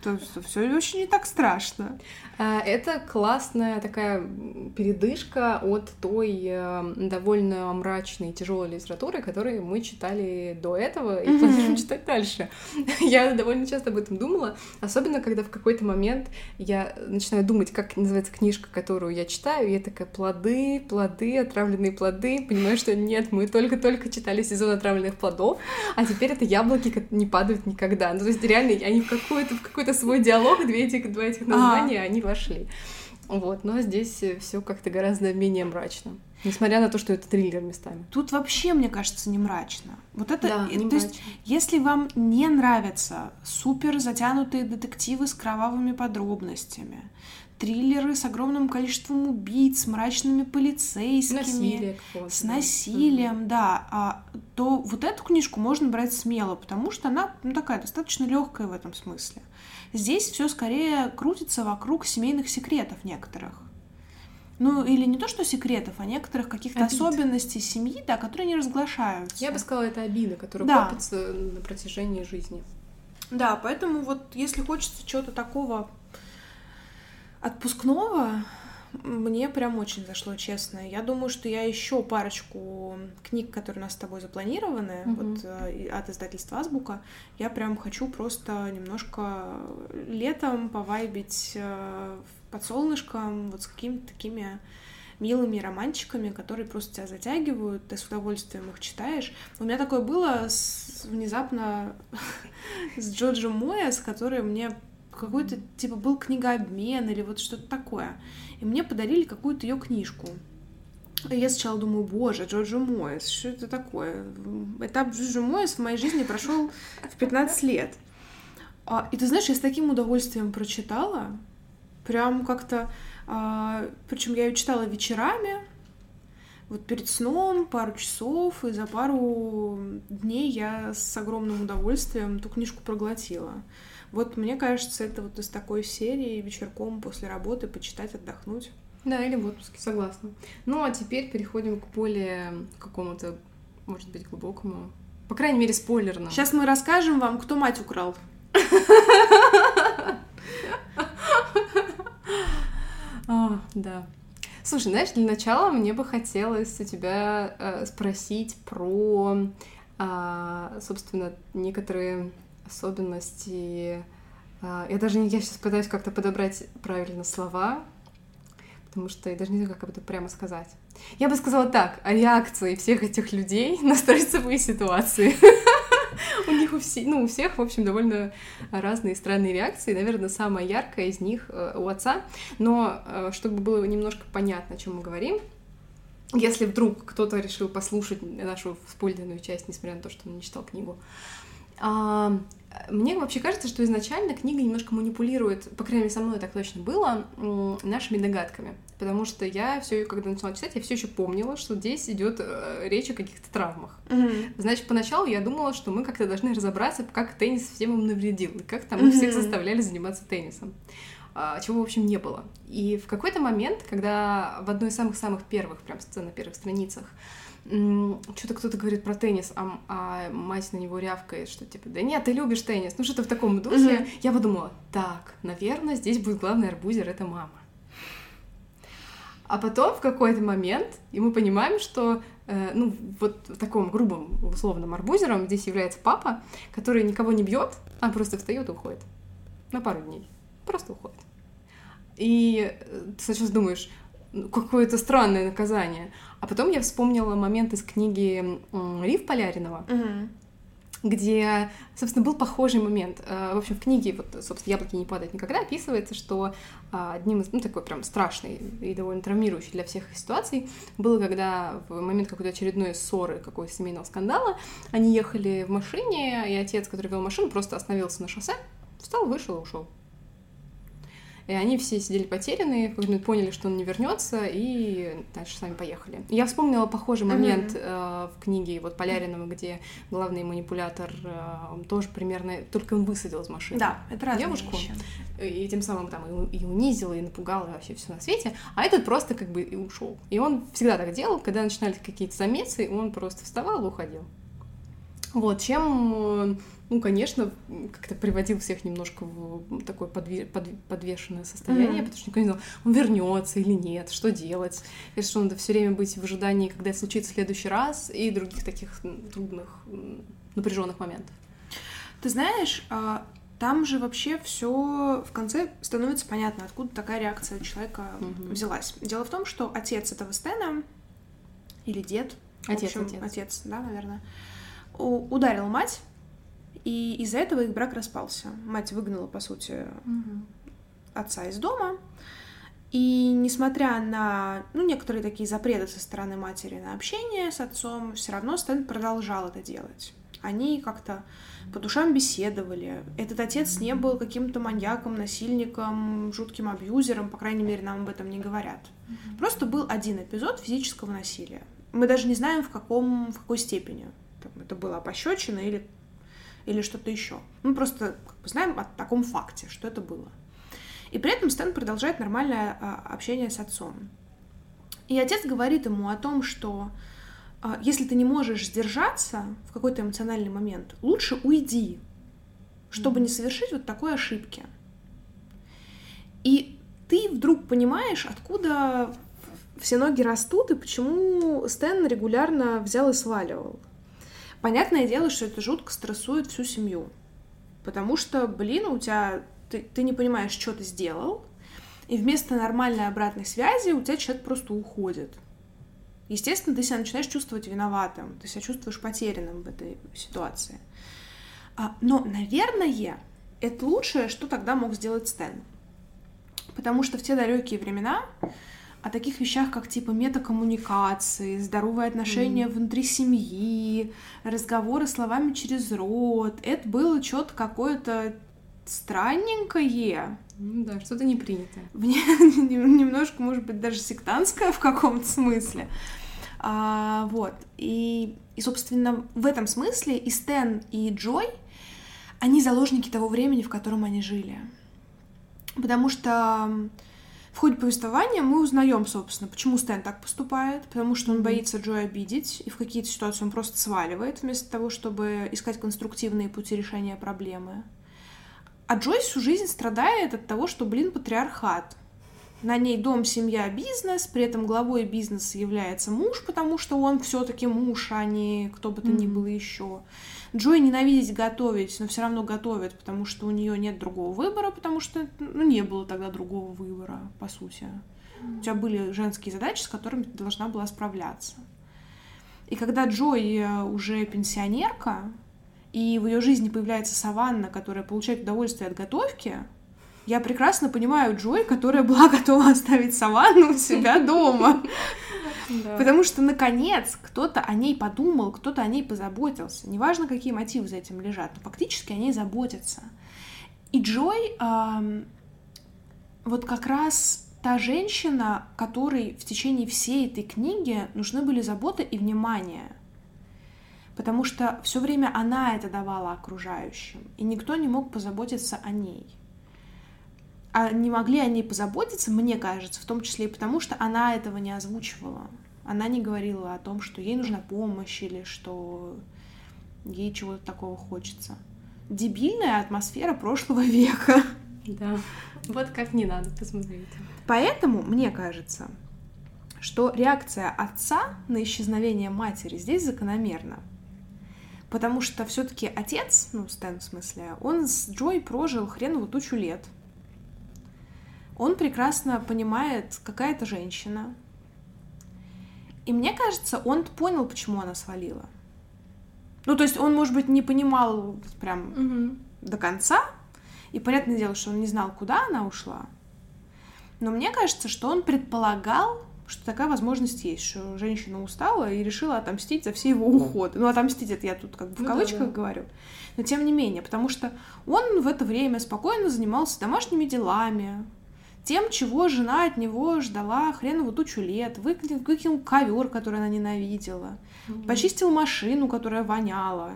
то, то все очень не так страшно. А, это классная такая передышка от той э, довольно мрачной и тяжелой литературы, которую мы читали до этого и mm-hmm. планируем <laughs> читать дальше. Я довольно часто об этом думала, особенно когда в какой-то момент я начинаю думать, как называется книжка, которую я читаю, и я такая плоды, плоды, отравленные плоды, понимаю, что нет, мы только-только читали сезон отравленных плодов, а теперь это яблоки не падают никогда. Ну, то есть реально они в какой-то в какой-то свой диалог, две этих, два этих названия, а. они вошли. Вот, но здесь все как-то гораздо менее мрачно. Несмотря на то, что это триллер местами. Тут вообще, мне кажется, не мрачно. Вот это, да, не то есть, если вам не нравятся супер затянутые детективы с кровавыми подробностями, триллеры с огромным количеством убийц, с мрачными полицейскими, Насилие, с насилием, да, а, то вот эту книжку можно брать смело, потому что она ну, такая достаточно легкая в этом смысле. Здесь все скорее крутится вокруг семейных секретов некоторых. Ну, или не то, что секретов, а некоторых каких-то Обид. особенностей семьи, да, которые не разглашаются. Я бы сказала, это обида, которая да. копится на протяжении жизни. Да, поэтому вот если хочется чего-то такого отпускного, мне прям очень зашло, честно. Я думаю, что я еще парочку книг, которые у нас с тобой запланированы, mm-hmm. вот э, от издательства Азбука, я прям хочу просто немножко летом повайбить э, под солнышком, вот с какими-то такими милыми романчиками, которые просто тебя затягивают, ты с удовольствием их читаешь. У меня такое было с, внезапно <laughs> с Джоджо Моэс, который мне какой-то, типа, был книгообмен или вот что-то такое и мне подарили какую-то ее книжку. И я сначала думаю, боже, Джорджо Моэс, что это такое? Этап Джорджо Моэс в моей жизни прошел в 15 лет. А, и ты знаешь, я с таким удовольствием прочитала, прям как-то, а, причем я ее читала вечерами, вот перед сном пару часов, и за пару дней я с огромным удовольствием ту книжку проглотила. Вот мне кажется, это вот из такой серии вечерком после работы почитать, отдохнуть. Да, или в отпуске, согласна. Ну, а теперь переходим к более какому-то, может быть, глубокому, по крайней мере, спойлерному. Сейчас мы расскажем вам, кто мать украл. А, да. Слушай, знаешь, для начала мне бы хотелось у тебя э, спросить про, э, собственно, некоторые особенности. Э, я даже не, я сейчас пытаюсь как-то подобрать правильно слова, потому что я даже не знаю, как это прямо сказать. Я бы сказала так, о реакции всех этих людей <laughs> на стрессовые ситуации. <laughs> У них у всех, ну, у всех, в общем, довольно разные странные реакции. Наверное, самая яркая из них э, у отца. Но э, чтобы было немножко понятно, о чем мы говорим, если вдруг кто-то решил послушать нашу спойлерную часть, несмотря на то, что он не читал книгу, а, мне вообще кажется, что изначально книга немножко манипулирует, по крайней мере, со мной так точно было, нашими догадками. Потому что я все, когда начала читать, я все еще помнила, что здесь идет э, речь о каких-то травмах. Mm-hmm. Значит, поначалу я думала, что мы как-то должны разобраться, как теннис всем им навредил, и как там mm-hmm. всех заставляли заниматься теннисом. А, чего, в общем, не было. И в какой-то момент, когда в одной из самых-самых первых, прям сцен на первых страницах, что-то кто-то говорит про теннис, а, а мать на него рявкает, что типа, да нет, ты любишь теннис, ну что-то в таком духе. Mm-hmm. Я подумала, так, наверное, здесь будет главный арбузер, это мама. А потом в какой-то момент, и мы понимаем, что э, ну, вот таком грубом, условном арбузером здесь является папа, который никого не бьет, а просто встает и уходит. На пару дней. Просто уходит. И э, ты сначала думаешь, какое-то странное наказание. А потом я вспомнила момент из книги Рив Поляринова, угу. где, собственно, был похожий момент. Э, в общем, в книге, вот, собственно, «Яблоки не падают никогда» описывается, что а, одним из, ну, такой прям страшный и довольно травмирующий для всех ситуаций было, когда в момент какой-то очередной ссоры, какого-то семейного скандала, они ехали в машине, и отец, который вел машину, просто остановился на шоссе, встал, вышел и ушел. И они все сидели потерянные, поняли, что он не вернется, и дальше сами поехали. Я вспомнила похожий момент mm-hmm. э, в книге вот Поляринова, где главный манипулятор э, он тоже примерно, только он высадил из машины да, это разные девушку, вещи. и тем самым там и, и унизил, и напугал, и вообще все на свете, а этот просто как бы и ушел. И он всегда так делал, когда начинались какие-то замесы, он просто вставал и уходил. Вот, чем, э, ну, конечно, как-то приводил всех немножко в такое подве- под- подвешенное состояние, mm-hmm. потому что никто не знал, он вернется или нет, что делать, и что надо все время быть в ожидании, когда случится в следующий раз, и других таких трудных, напряженных моментов. Ты знаешь, а, там же вообще все в конце становится понятно, откуда такая реакция человека mm-hmm. взялась. Дело в том, что отец этого Стена или дед, отец, общем, отец. отец, да, наверное, ударил мать, и из-за этого их брак распался. Мать выгнала, по сути, угу. отца из дома. И несмотря на ну, некоторые такие запреты со стороны матери на общение с отцом, все равно Стэн продолжал это делать. Они как-то по душам беседовали. Этот отец не был каким-то маньяком, насильником, жутким абьюзером, по крайней мере, нам об этом не говорят. Mm-hmm. Просто был один эпизод физического насилия. Мы даже не знаем, в, каком, в какой степени это было пощечина или, или что-то еще. Мы просто как бы, знаем о таком факте, что это было. И при этом Стэн продолжает нормальное а, общение с отцом. И отец говорит ему о том, что а, если ты не можешь сдержаться в какой-то эмоциональный момент, лучше уйди, чтобы не совершить вот такой ошибки. И ты вдруг понимаешь, откуда все ноги растут и почему Стэн регулярно взял и сваливал. Понятное дело, что это жутко стрессует всю семью. Потому что, блин, у тебя ты, ты не понимаешь, что ты сделал, и вместо нормальной обратной связи у тебя человек просто уходит. Естественно, ты себя начинаешь чувствовать виноватым, ты себя чувствуешь потерянным в этой ситуации. А, но, наверное, это лучшее, что тогда мог сделать Стэн. Потому что в те далекие времена о таких вещах, как типа метакоммуникации, здоровые отношения mm. внутри семьи, разговоры словами через рот. Это было что-то какое-то странненькое. Ну да, что-то не принято. <laughs> <laughs> Немножко, может быть, даже сектантское в каком-то смысле. А, вот. И, и, собственно, в этом смысле и Стэн, и Джой, они заложники того времени, в котором они жили. Потому что В ходе повествования мы узнаем, собственно, почему Стэн так поступает, потому что он боится Джой обидеть, и в какие-то ситуации он просто сваливает, вместо того, чтобы искать конструктивные пути решения проблемы. А Джой всю жизнь страдает от того, что, блин, патриархат. На ней дом, семья, бизнес, при этом главой бизнеса является муж, потому что он все-таки муж, а не кто бы то ни было еще. Джой ненавидеть готовить, но все равно готовит, потому что у нее нет другого выбора, потому что ну, не было тогда другого выбора, по сути. У тебя были женские задачи, с которыми ты должна была справляться. И когда Джой э, уже пенсионерка, и в ее жизни появляется Саванна, которая получает удовольствие от готовки, я прекрасно понимаю Джой, которая была <laughs> готова оставить Саванну у себя дома. Да. Потому что, наконец, кто-то о ней подумал, кто-то о ней позаботился. Неважно, какие мотивы за этим лежат, но фактически о ней заботятся. И Джой ам, вот как раз та женщина, которой в течение всей этой книги нужны были забота и внимание. Потому что все время она это давала окружающим, и никто не мог позаботиться о ней. А не могли о ней позаботиться, мне кажется, в том числе и потому, что она этого не озвучивала. Она не говорила о том, что ей нужна помощь или что ей чего-то такого хочется. Дебильная атмосфера прошлого <laughs> века. Да. Вот как не надо, посмотрите. Поэтому мне кажется, что реакция отца на исчезновение матери здесь закономерна. Потому что все-таки отец, ну, Стэн в смысле, он с Джой прожил хренову тучу лет. Он прекрасно понимает, какая это женщина. И мне кажется, он понял, почему она свалила. Ну, то есть он, может быть, не понимал прям до конца. И понятное дело, что он не знал, куда она ушла. Но мне кажется, что он предполагал, что такая возможность есть, что женщина устала и решила отомстить за все его уходы. Ну, отомстить это я тут как бы в Ну да, кавычках да. говорю. Но тем не менее, потому что он в это время спокойно занимался домашними делами, тем, чего жена от него ждала хренову тучу лет, выкинул, выкинул ковер, который она ненавидела, почистил машину, которая воняла.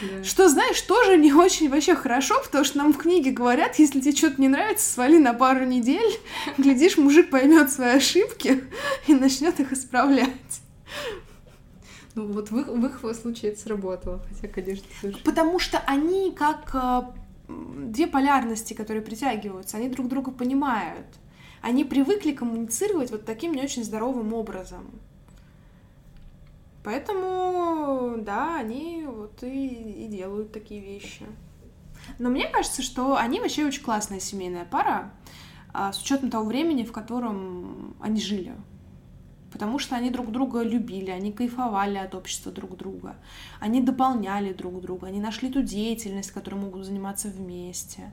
Да. что, знаешь, тоже не очень вообще хорошо, потому что нам в книге говорят, если тебе что-то не нравится, свали на пару недель, глядишь, мужик поймет свои ошибки и начнет их исправлять. Ну вот в их, в их случае это сработало, хотя, конечно, тоже. Потому что они как э, две полярности, которые притягиваются, они друг друга понимают. Они привыкли коммуницировать вот таким не очень здоровым образом. Поэтому, да, они вот и, и делают такие вещи. Но мне кажется, что они вообще очень классная семейная пара, а, с учетом того времени, в котором они жили. Потому что они друг друга любили, они кайфовали от общества друг друга, они дополняли друг друга, они нашли ту деятельность, которой могут заниматься вместе.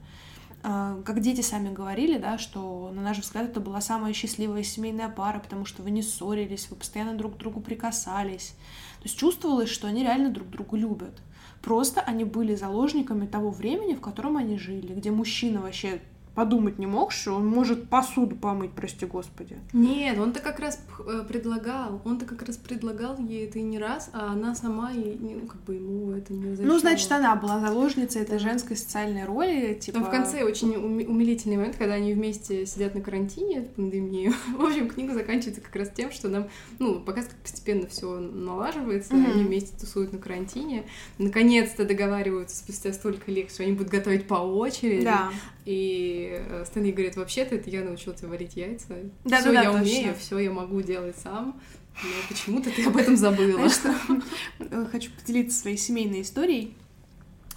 А, Как дети сами говорили, да, что, на наш взгляд, это была самая счастливая семейная пара, потому что вы не ссорились, вы постоянно друг к другу прикасались. То есть чувствовалось, что они реально друг друга любят. Просто они были заложниками того времени, в котором они жили, где мужчина вообще подумать не мог, что он может посуду помыть, прости господи. Нет, он-то как раз э, предлагал, он-то как раз предлагал ей это и не раз, а она сама, и, ну, как бы ему это не разрешала. Ну, значит, она была заложницей этой женской социальной роли, типа... Там в конце очень уми- умилительный момент, когда они вместе сидят на карантине в пандемию. <laughs> В общем, книга заканчивается как раз тем, что нам, ну, показывает, как постепенно все налаживается, Мгм. они вместе тусуют на карантине, наконец-то договариваются спустя столько лет, что они будут готовить по очереди. Да. И э, Стэн ей говорит, вообще-то это я научился варить яйца. Да, все да, да, я точно. умею, все я могу делать сам. Но почему-то ты об этом забыла. <laughs> Знаешь? Э, Хочу поделиться своей семейной историей.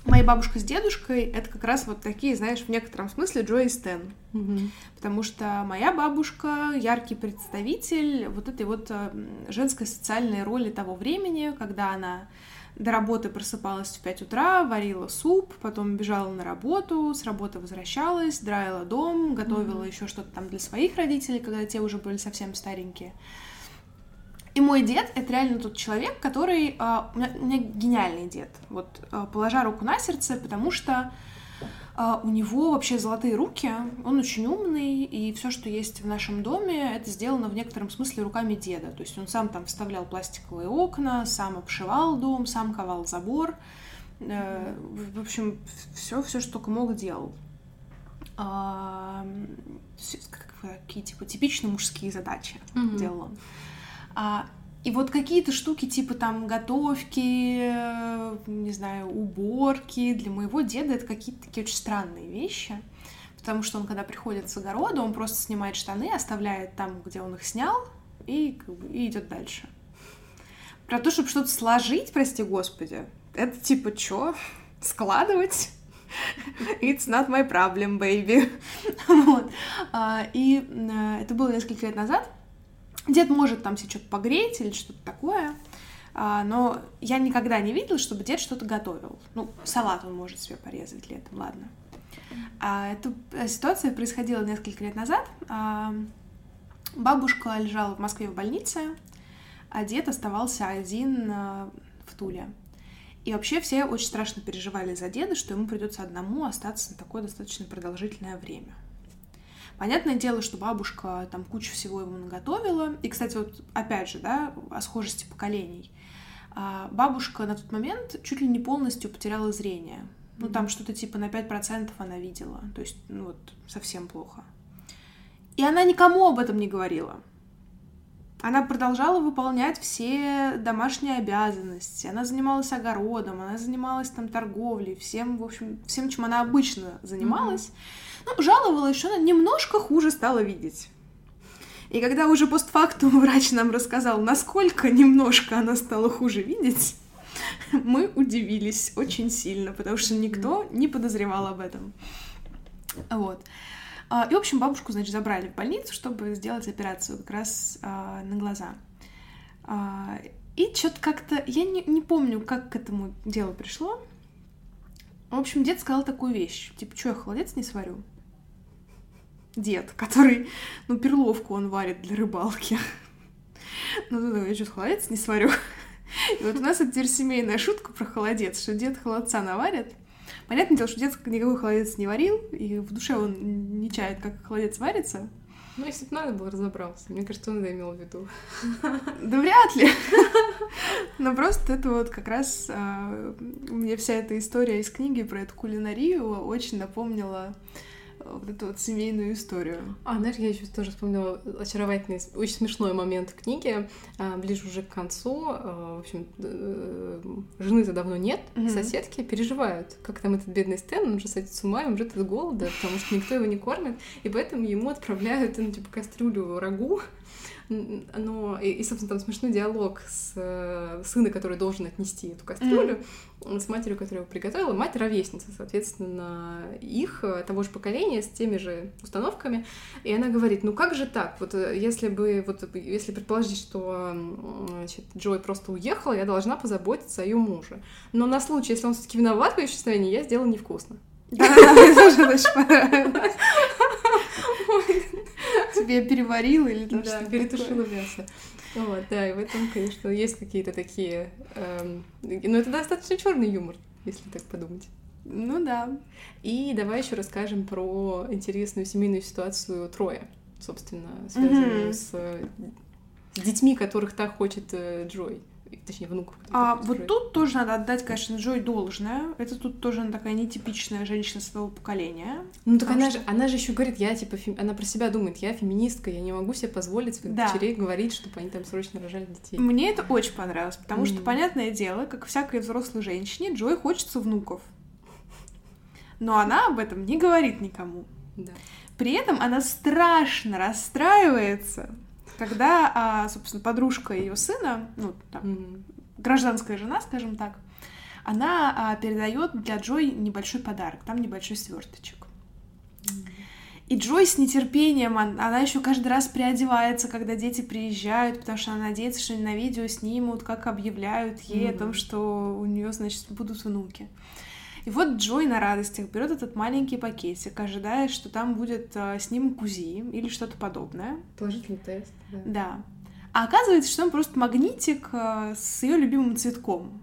Моя бабушка с дедушкой — это как раз вот такие, знаешь, в некотором смысле Джо и Стэн. Мгм. Потому что моя бабушка — яркий представитель вот этой вот э, женской социальной роли того времени, когда она до работы просыпалась в 5 утра, варила суп, потом бежала на работу, с работы возвращалась, драила дом, готовила Мгм. еще что-то там для своих родителей, когда те уже были совсем старенькие. И мой дед — это реально тот человек, который... а, у, меня, у меня гениальный дед. Вот, а, положа руку на сердце, потому что а, у него вообще золотые руки, он очень умный, и все, что есть в нашем доме, это сделано в некотором смысле руками деда. То есть он сам там вставлял пластиковые окна, сам обшивал дом, сам ковал забор. Э, В общем, все, все, что только мог, делал. а, какие типа типичные мужские задачи mm-hmm. делал он. И вот какие-то штуки типа там готовки, не знаю, уборки для моего деда это какие-то такие очень странные вещи. Потому что он, когда приходит с огорода, он просто снимает штаны, оставляет там, где он их снял, и, и идет дальше. Про то, чтобы что-то сложить, прости господи, это типа чё? Складывать? It's not my problem, baby. <laughs> вот. А, и а, это было несколько лет назад. Дед может там себе что-то погреть или что-то такое, а, но я никогда не видела, чтобы дед что-то готовил. Ну, салат он может себе порезать летом, ладно. А, эта ситуация происходила несколько лет назад. А, бабушка лежала в Москве в больнице, а дед оставался один а, в Туле. И вообще все очень страшно переживали за деда, что ему придется одному остаться на такое достаточно продолжительное время. Понятное дело, что бабушка там кучу всего ему наготовила. И, кстати, вот опять же, да, о схожести поколений. А, бабушка на тот момент чуть ли не полностью потеряла зрение. Ну, там что-то типа на 5% она видела. То есть, ну вот, совсем плохо. И она никому об этом не говорила. Она продолжала выполнять все домашние обязанности. Она занималась огородом, она занималась там торговлей, всем, в общем, всем, чем она обычно занималась. Mm-hmm. Ну, жаловалась, что она немножко хуже стала видеть. И когда уже постфактум врач нам рассказал, насколько немножко она стала хуже видеть, <laughs> мы удивились очень сильно, потому что никто не подозревал об этом. Вот. А, и, в общем, бабушку, значит, забрали в больницу, чтобы сделать операцию как раз а, на глаза. А, и что-то как-то... Я не, не помню, как к этому делу пришло. В общем, дед сказал такую вещь. Типа, что я холодец не сварю? Дед, который... Ну, перловку он варит для рыбалки. Ну, я что, холодец не сварю? И вот у нас это теперь семейная шутка про холодец, что дед холодца наварит, Понятное дело, что дед никакой холодец не варил, и в душе он не чает, как холодец варится. Ну, если бы надо было разобрался. Мне кажется, он это имел в виду. Да вряд ли. Но просто это вот как раз а, мне вся эта история из книги про эту кулинарию очень напомнила вот эту вот семейную историю. А, знаешь, я еще тоже вспомнила очаровательный, очень смешной момент в книге, а, ближе уже к концу. А, в общем, э, жены-то давно нет, mm-hmm. соседки переживают, как там этот бедный Стэн, он уже садится с ума, он умрет от голода, потому что никто его не кормит, и поэтому ему отправляют, ну, типа, кастрюлю рагу, но и, и, собственно, там смешной диалог с э, сына, который должен отнести эту кастрюлю, mm-hmm. с матерью, которая его приготовила. Мать ровесница, соответственно, их, э, того же поколения, с теми же установками. И она говорит, ну как же так? Вот э, если бы, вот если предположить, что значит, Джой просто уехала, я должна позаботиться о ее муже. Но на случай, если он все-таки виноват в ее исчезновении, я сделала невкусно. Да, <laughs> мне тоже очень <laughs> понравилось. Тебе переварила или там Да, перетушила мясо. Вот, да, и в этом, конечно, есть какие-то такие... Эм, ну, это достаточно черный юмор, если так подумать. Ну да. И давай еще расскажем про интересную семейную ситуацию Троя, собственно, связанную mm-hmm. с, с детьми, которых так хочет э, Джой точнее, внуков. А вот тут тоже надо отдать, конечно, Джой должное. Это тут тоже она такая нетипичная женщина своего поколения. Ну так она что... же, она же еще говорит, я типа, фем... она про себя думает, я феминистка, я не могу себе позволить своих да. дочерей говорить, чтобы они там срочно рожали детей. Мне это очень понравилось, потому mm. что, понятное дело, как всякой взрослой женщине, Джой хочется внуков. Но она об этом не говорит никому. Да. При этом она страшно расстраивается, когда, а, собственно, подружка ее сына, ну, там, mm-hmm. гражданская жена, скажем так, она а, передает для Джой небольшой подарок, там небольшой сверточек. Mm-hmm. И Джой с нетерпением, она еще каждый раз приодевается, когда дети приезжают, потому что она надеется, что они на видео снимут, как объявляют ей mm-hmm. о том, что у нее, значит, будут внуки. И вот Джой на радостях берет этот маленький пакетик, ожидая, что там будет э, с ним КУЗИ или что-то подобное. Положительный тест, да. Да. А оказывается, что он просто магнитик э, с ее любимым цветком.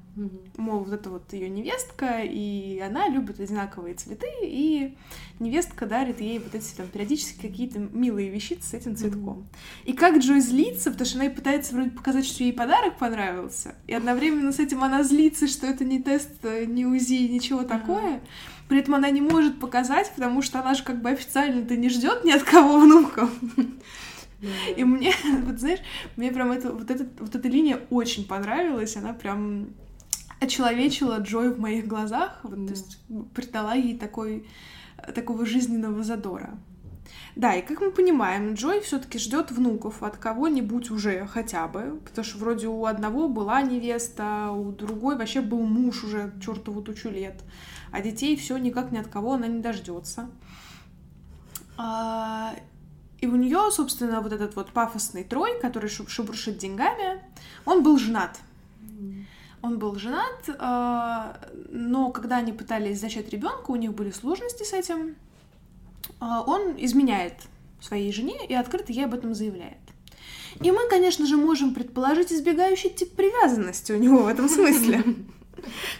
Мол, вот это вот ее невестка, и она любит одинаковые цветы, и невестка дарит ей вот эти там периодически какие-то милые вещицы с этим цветком. И как Джой злится, потому что она ей пытается вроде показать, что ей подарок понравился, и одновременно с этим она злится, что это не тест, э, не УЗИ, ничего такое. При этом она не может показать, потому что она же как бы официально-то не ждет ни от кого внуков. Да, И мне, <laughs> вот знаешь, мне прям это, вот, эта, вот эта линия очень понравилась, она прям очеловечила Джой в моих глазах, вот, Да. то есть придала ей такой, такого жизненного задора. Да, и как мы понимаем, Джой все-таки ждет внуков от кого-нибудь уже хотя бы, потому что вроде у одного была невеста, у другой вообще был муж уже чертову тучу лет, а детей все никак ни от кого она не дождется. А, и у нее, собственно, вот этот вот пафосный трой, который шу- шебуршит деньгами, он был женат. Он был женат, а, но когда они пытались зачать ребенка, у них были сложности с этим. А, Он изменяет своей жене и открыто ей об этом заявляет. И мы, конечно же, можем предположить избегающий тип привязанности у него в этом смысле.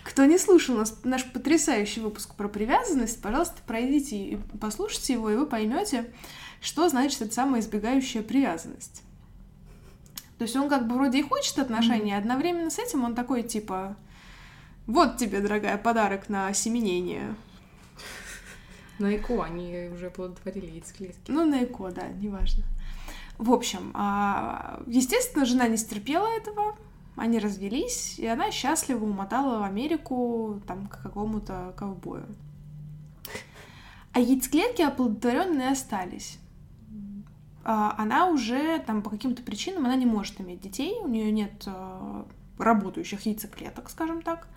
Кто не слушал нас, наш потрясающий выпуск про привязанность, пожалуйста, пройдите и послушайте его, и вы поймете, что значит эта самая избегающая привязанность. То есть он как бы вроде и хочет отношений, а одновременно с этим он такой типа вот тебе, дорогая, подарок на осеменение. На ЭКО они уже плодотворили яйцеклетки. Ну, на ЭКО, да, неважно. В общем, а, естественно, жена не стерпела этого, они развелись, и она счастливо умотала в Америку там к какому-то ковбою. А яйцеклетки оплодотворенные остались. А, Она уже там по каким-то причинам она не может иметь детей, у нее нет а, работающих яйцеклеток, скажем так.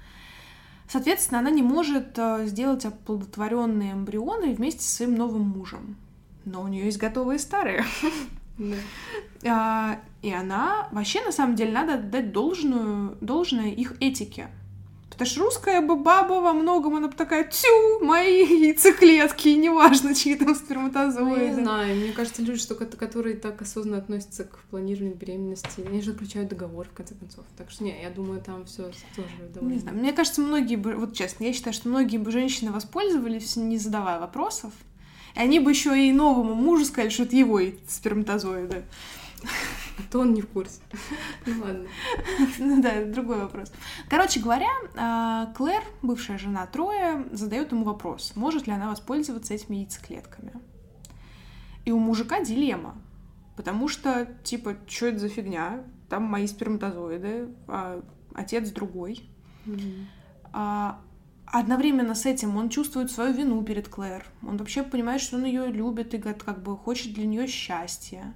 Соответственно, она не может а, сделать оплодотворенные эмбрионы вместе со своим новым мужем. Но у нее есть готовые старые. Да. И она вообще, на самом деле, надо отдать должную, должное их этике. Потому что русская бы баба во многом, она бы такая, тю, мои яйцеклетки, неважно, чьи там Ну, я сперматозоиды. не знаю, мне кажется, люди, что, которые так осознанно относятся к планированию беременности, они же заключают договор, в конце концов. Так что, не, я думаю, там все тоже довольно... Не знаю, мне кажется, многие бы, вот честно, я считаю, что многие бы женщины воспользовались, не задавая вопросов. И они бы еще и новому мужу сказали, что это его сперматозоиды. А то он не в курсе. Ну ладно. Ну да, это другой вопрос. Короче говоря, а, Клэр, бывшая жена Троя, задает ему вопрос, может ли она воспользоваться этими яйцеклетками. И у мужика дилемма. Потому что, типа, что это за фигня? Там мои сперматозоиды, а отец другой. Мгм. А одновременно с этим он чувствует свою вину перед Клэр. Он вообще понимает, что он ее любит и как бы хочет для нее счастья.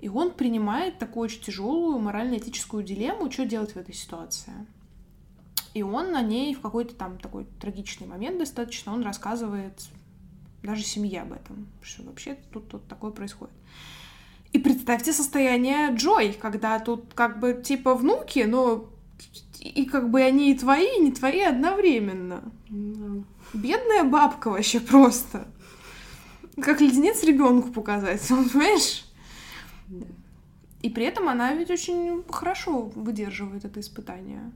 И он принимает такую очень тяжелую морально-этическую дилемму, что делать в этой ситуации. И он на ней в какой-то там такой трагичный момент достаточно, он рассказывает даже семье об этом, что вообще тут, тут такое происходит. И представьте состояние Джой, когда тут как бы типа внуки, но и как бы они и твои, и не твои одновременно. Да. Бедная бабка вообще просто. Как леденец ребенку показать, <laughs> он, понимаешь? Да. И при этом она ведь очень хорошо выдерживает это испытание.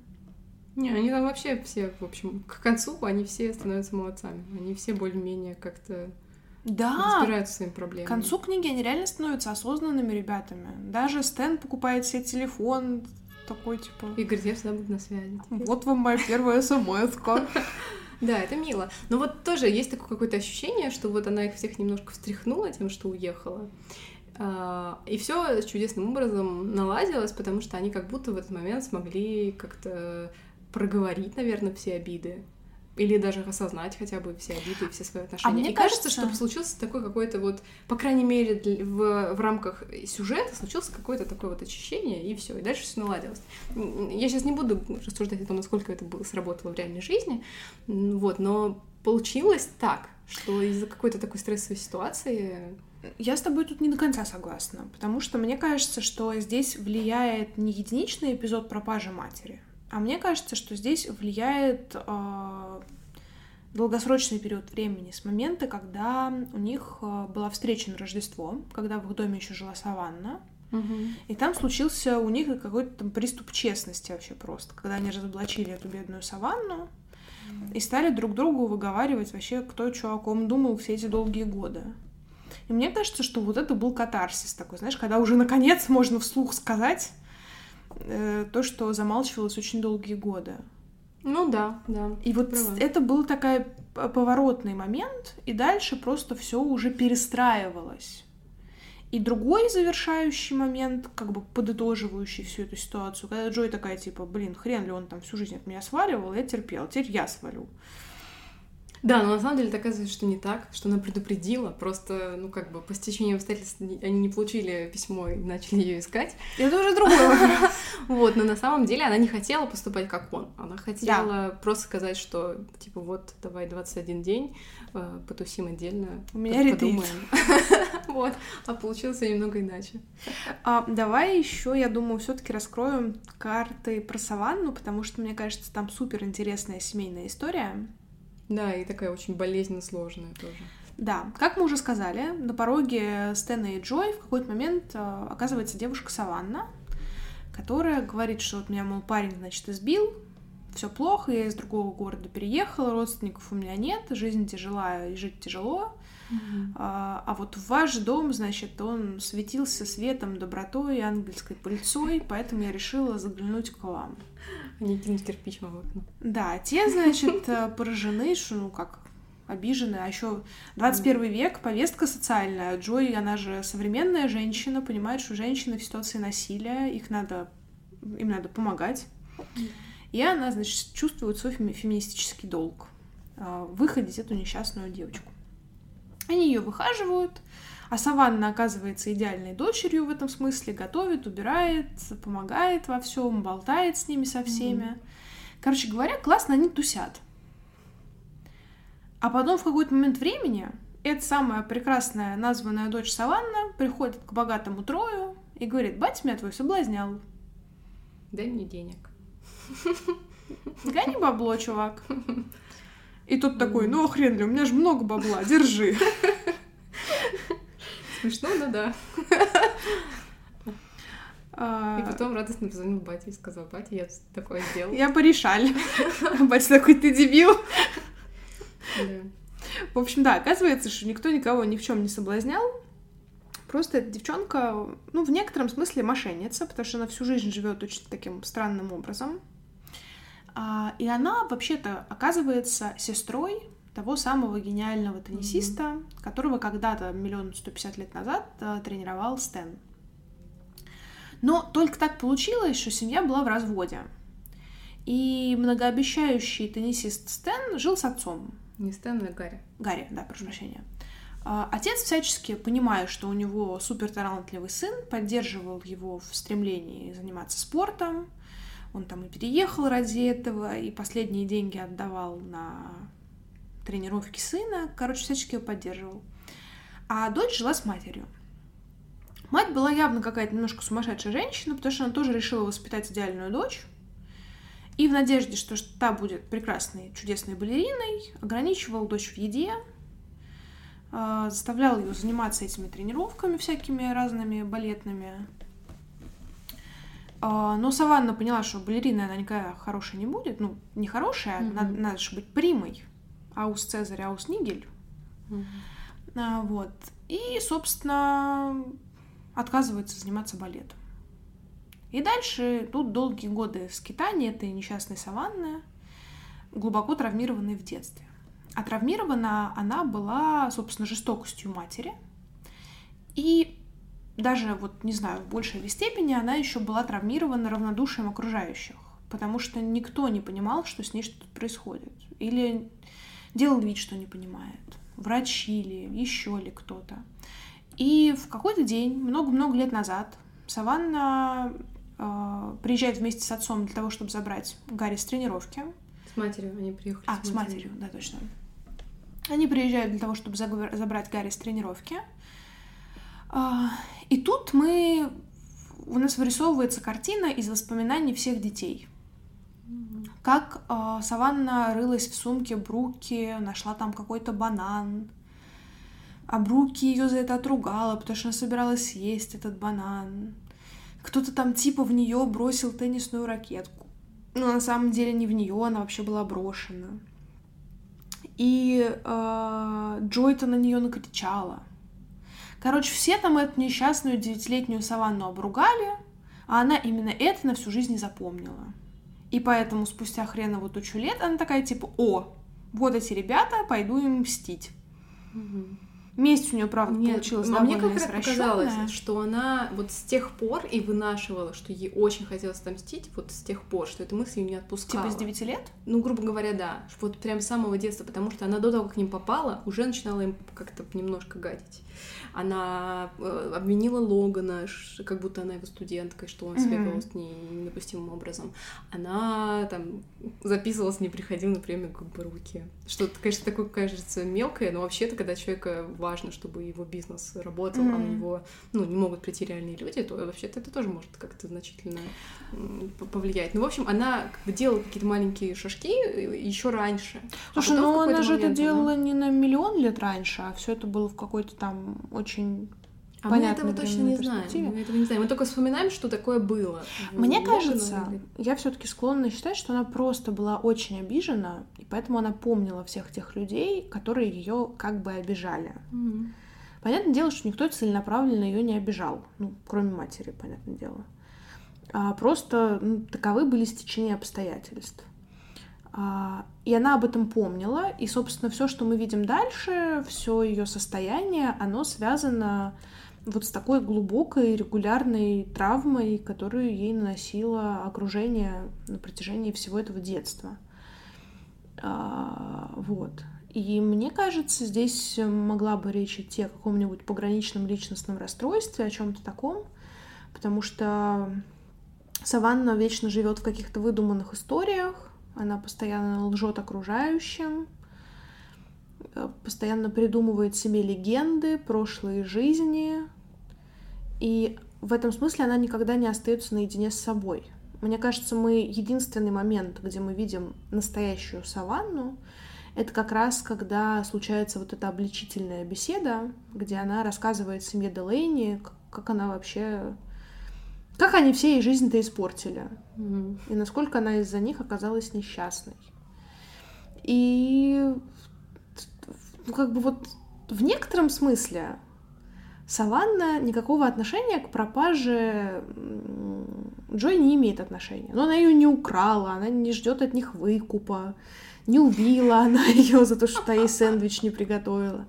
Не, они там вообще все, в общем, к концу они все становятся молодцами. Они все более-менее как-то Да, разбираются своими проблемами. к концу книги они реально становятся осознанными ребятами. Даже Стэн покупает себе телефон такой, типа, И говорит, я всегда буду на связи. вот вам моя первая смс <laughs> Да, это мило. Но вот тоже есть такое какое-то ощущение, что вот она их всех немножко встряхнула тем, что уехала. А, И все чудесным образом наладилось, потому что они как будто в этот момент смогли как-то проговорить, наверное, все обиды. Или даже осознать хотя бы все обиды и все свои отношения. мне и кажется, кажется- что случился такой какой-то вот, по крайней мере, в, в рамках сюжета случился какое-то такое вот очищение, и все, и дальше все наладилось. Я сейчас не буду рассуждать о том, насколько это было, сработало в реальной жизни, вот, но получилось так, что из-за какой-то такой стрессовой ситуации Я с тобой тут не до конца согласна, потому что мне кажется, что здесь влияет не единичный эпизод пропажи матери, а мне кажется, что здесь влияет э, долгосрочный период времени с момента, когда у них э, была встреча на Рождество, когда в их доме еще жила Саванна, Угу. И там случился у них какой-то там приступ честности вообще просто, когда они разоблачили эту бедную саванну и стали друг другу выговаривать вообще, кто что о ком думал все эти долгие годы. И мне кажется, что вот это был катарсис такой, знаешь, когда уже наконец можно вслух сказать э, то, что замалчивалось очень долгие годы. Ну да, да. И вот права. это был такой поворотный момент, и дальше просто все уже перестраивалось. И другой завершающий момент, как бы подытоживающий всю эту ситуацию, когда Джой такая, типа, блин, хрен ли он там всю жизнь от меня сваливал, я терпел, теперь я свалю. Да, но на самом деле оказывается, что не так, что она предупредила, просто, ну, как бы, по стечению обстоятельств они не получили письмо и начали ее искать. Это уже другой вопрос. <laughs> Вот, но на самом деле она не хотела поступать как он. Она хотела просто сказать, что, типа, вот, давай 21 день, э, потусим отдельно, У меня ретрит. <laughs> Вот, а получилось немного иначе. А, давай еще, я думаю, все-таки раскроем карты про саванну, потому что, мне кажется, там супер интересная семейная история. Да, и такая очень болезненно сложная тоже. Да, как мы уже сказали, на пороге Стэна и Джой в какой-то момент э, оказывается девушка Саванна, которая говорит, что вот меня, мол, парень, значит, избил, все плохо, я из другого города переехала, родственников у меня нет, жизнь тяжела и жить тяжело. Mm-hmm. А, а вот ваш дом, значит, он светился светом, добротой, ангельской пыльцой, <laughs> поэтому я решила заглянуть к вам. Не кинуть кирпич в окно. Да, те, значит, э, поражены, что, ну, как, обижены. А еще 21 век, повестка социальная. Джой, она же современная женщина, понимает, что женщины в ситуации насилия, их надо, им надо помогать. И она, значит, чувствует свой феминистический долг э, выходить эту несчастную девочку. Они ее выхаживают, а Саванна оказывается идеальной дочерью в этом смысле, готовит, убирает, помогает во всем, болтает с ними со всеми. Mm-hmm. Короче говоря, классно они тусят. А потом в какой-то момент времени эта самая прекрасная названная дочь Саванна приходит к богатому Трою и говорит, батя меня твой соблазнял. Дай мне денег. Гони бабло, чувак. <laughs> И тот такой, ну хрен ли, у меня же много бабла, держи. <laughs> Смешно, но да. А, И потом радостно позвонил бате и сказал, батя, я такое сделал. Я порешаль. <laughs> Батя такой, ты дебил. В общем, да, оказывается, что никто никого ни в чем не соблазнял. Просто эта девчонка, ну, в некотором смысле мошенница, потому что она всю жизнь живет очень таким странным образом. А, и она вообще-то оказывается сестрой того самого гениального теннисиста, mm-hmm. которого когда-то миллион сто пятьдесят лет назад э, тренировал Стэн. Но только так получилось, что семья была в разводе. И многообещающий теннисист Стэн жил с отцом. Не Стэн, а Гарри. Гарри, да, прошу прощения. А, отец всячески, понимая, что у него супер талантливый сын, поддерживал его в стремлении заниматься спортом. Он там и переехал ради этого, и последние деньги отдавал на тренировки сына. Короче, всячески его поддерживал. А дочь жила с матерью. Мать была явно какая-то немножко сумасшедшая женщина, потому что она тоже решила воспитать идеальную дочь. И в надежде, что та будет прекрасной, чудесной балериной, ограничивал дочь в еде, а, заставлял ее заниматься этими тренировками всякими разными балетными. А, но Саванна поняла, что балерина она никакая хорошая не будет. Ну, не хорошая, mm-hmm. надо, надо же быть примой. Аус Цезарь, Аус Нигель. Mm-hmm. Вот. И, собственно, отказывается заниматься балетом. И дальше тут долгие годы скитания этой несчастной саванны, глубоко травмированной в детстве. А травмирована она была, собственно, жестокостью матери. И даже, вот, не знаю, в большей или степени она еще была травмирована равнодушием окружающих, потому что никто не понимал, что с ней что-то происходит. Или делал вид, что не понимает. Врачи или еще ли кто-то. И в какой-то день, много-много лет назад, Саванна э, приезжает вместе с отцом для того, чтобы забрать Гарри с тренировки. С матерью они приехали. А, с матерью, с матерью да, точно. Они приезжают для того, чтобы забрать Гарри с тренировки. Э, и тут мы... У нас вырисовывается картина из воспоминаний всех детей. Как э, Саванна рылась в сумке Бруки, нашла там какой-то банан, а Бруки ее за это отругала, потому что она собиралась съесть этот банан. кто-то там типа в нее бросил теннисную ракетку. Но на самом деле не в нее, она вообще была брошена. И э, Джой-то на нее накричала. Короче, все там эту несчастную девятилетнюю саванну обругали, а она именно это на всю жизнь не запомнила. И поэтому спустя хреново тучу лет она такая типа, о, вот эти ребята, пойду им мстить. Угу. Месть у нее, правда, Нет, получилась но мне как раз показалось, что она вот с тех пор и вынашивала, что ей очень хотелось отомстить, вот с тех пор, что эта мысль ее не отпускала. Типа с 9 лет? Ну, грубо говоря, да. Вот прям с самого детства, потому что она до того, как к ним попала, уже начинала им как-то немножко гадить. Она э, обвинила Логана, как будто она его студентка, что он себя вел с ней недопустимым образом. Она там записывалась, не приходил на премию как бы руки. Что-то, конечно, такое кажется мелкое, но вообще-то, когда человека важно, чтобы его бизнес работал, mm-hmm. а на него ну, не могут прийти реальные люди, то вообще-то это тоже может как-то значительно повлиять. Ну, в общем, она как бы делала какие-то маленькие шажки э, еще раньше. А Слушай, а ну она же это делала она... не на миллион лет раньше, а все это было в какой-то там очень а мы этого точно не знаем. Мы этого не знаем. Мы только вспоминаем, что такое было. Мне в кажется, я все-таки склонна считать, что она просто была очень обижена, и поэтому она помнила всех тех людей, которые ее как бы обижали. Mm-hmm. Понятное дело, что никто целенаправленно ее не обижал, ну, кроме матери, понятное дело. А просто ну, таковы были стечения обстоятельств. А, и она об этом помнила, и, собственно, все, что мы видим дальше, все ее состояние, оно связано вот с такой глубокой регулярной травмой, которую ей наносило окружение на протяжении всего этого детства. А, вот. И мне кажется, здесь могла бы речь идти о каком-нибудь пограничном личностном расстройстве, о чем-то таком, потому что Саванна вечно живет в каких-то выдуманных историях, она постоянно лжет окружающим, э, постоянно придумывает себе легенды, прошлые жизни. И в этом смысле она никогда не остается наедине с собой. Мне кажется, мы единственный момент, где мы видим настоящую саванну, это как раз когда случается вот эта обличительная беседа, где она рассказывает семье Делейни, как она вообще как они все ей жизнь-то испортили. Mm-hmm. И насколько она из-за них оказалась несчастной. И ну, как бы вот в некотором смысле Саванна никакого отношения к пропаже Джой не имеет отношения. Но она ее не украла, она не ждет от них выкупа, не убила она <laughs> ее за то, что та ей сэндвич не приготовила.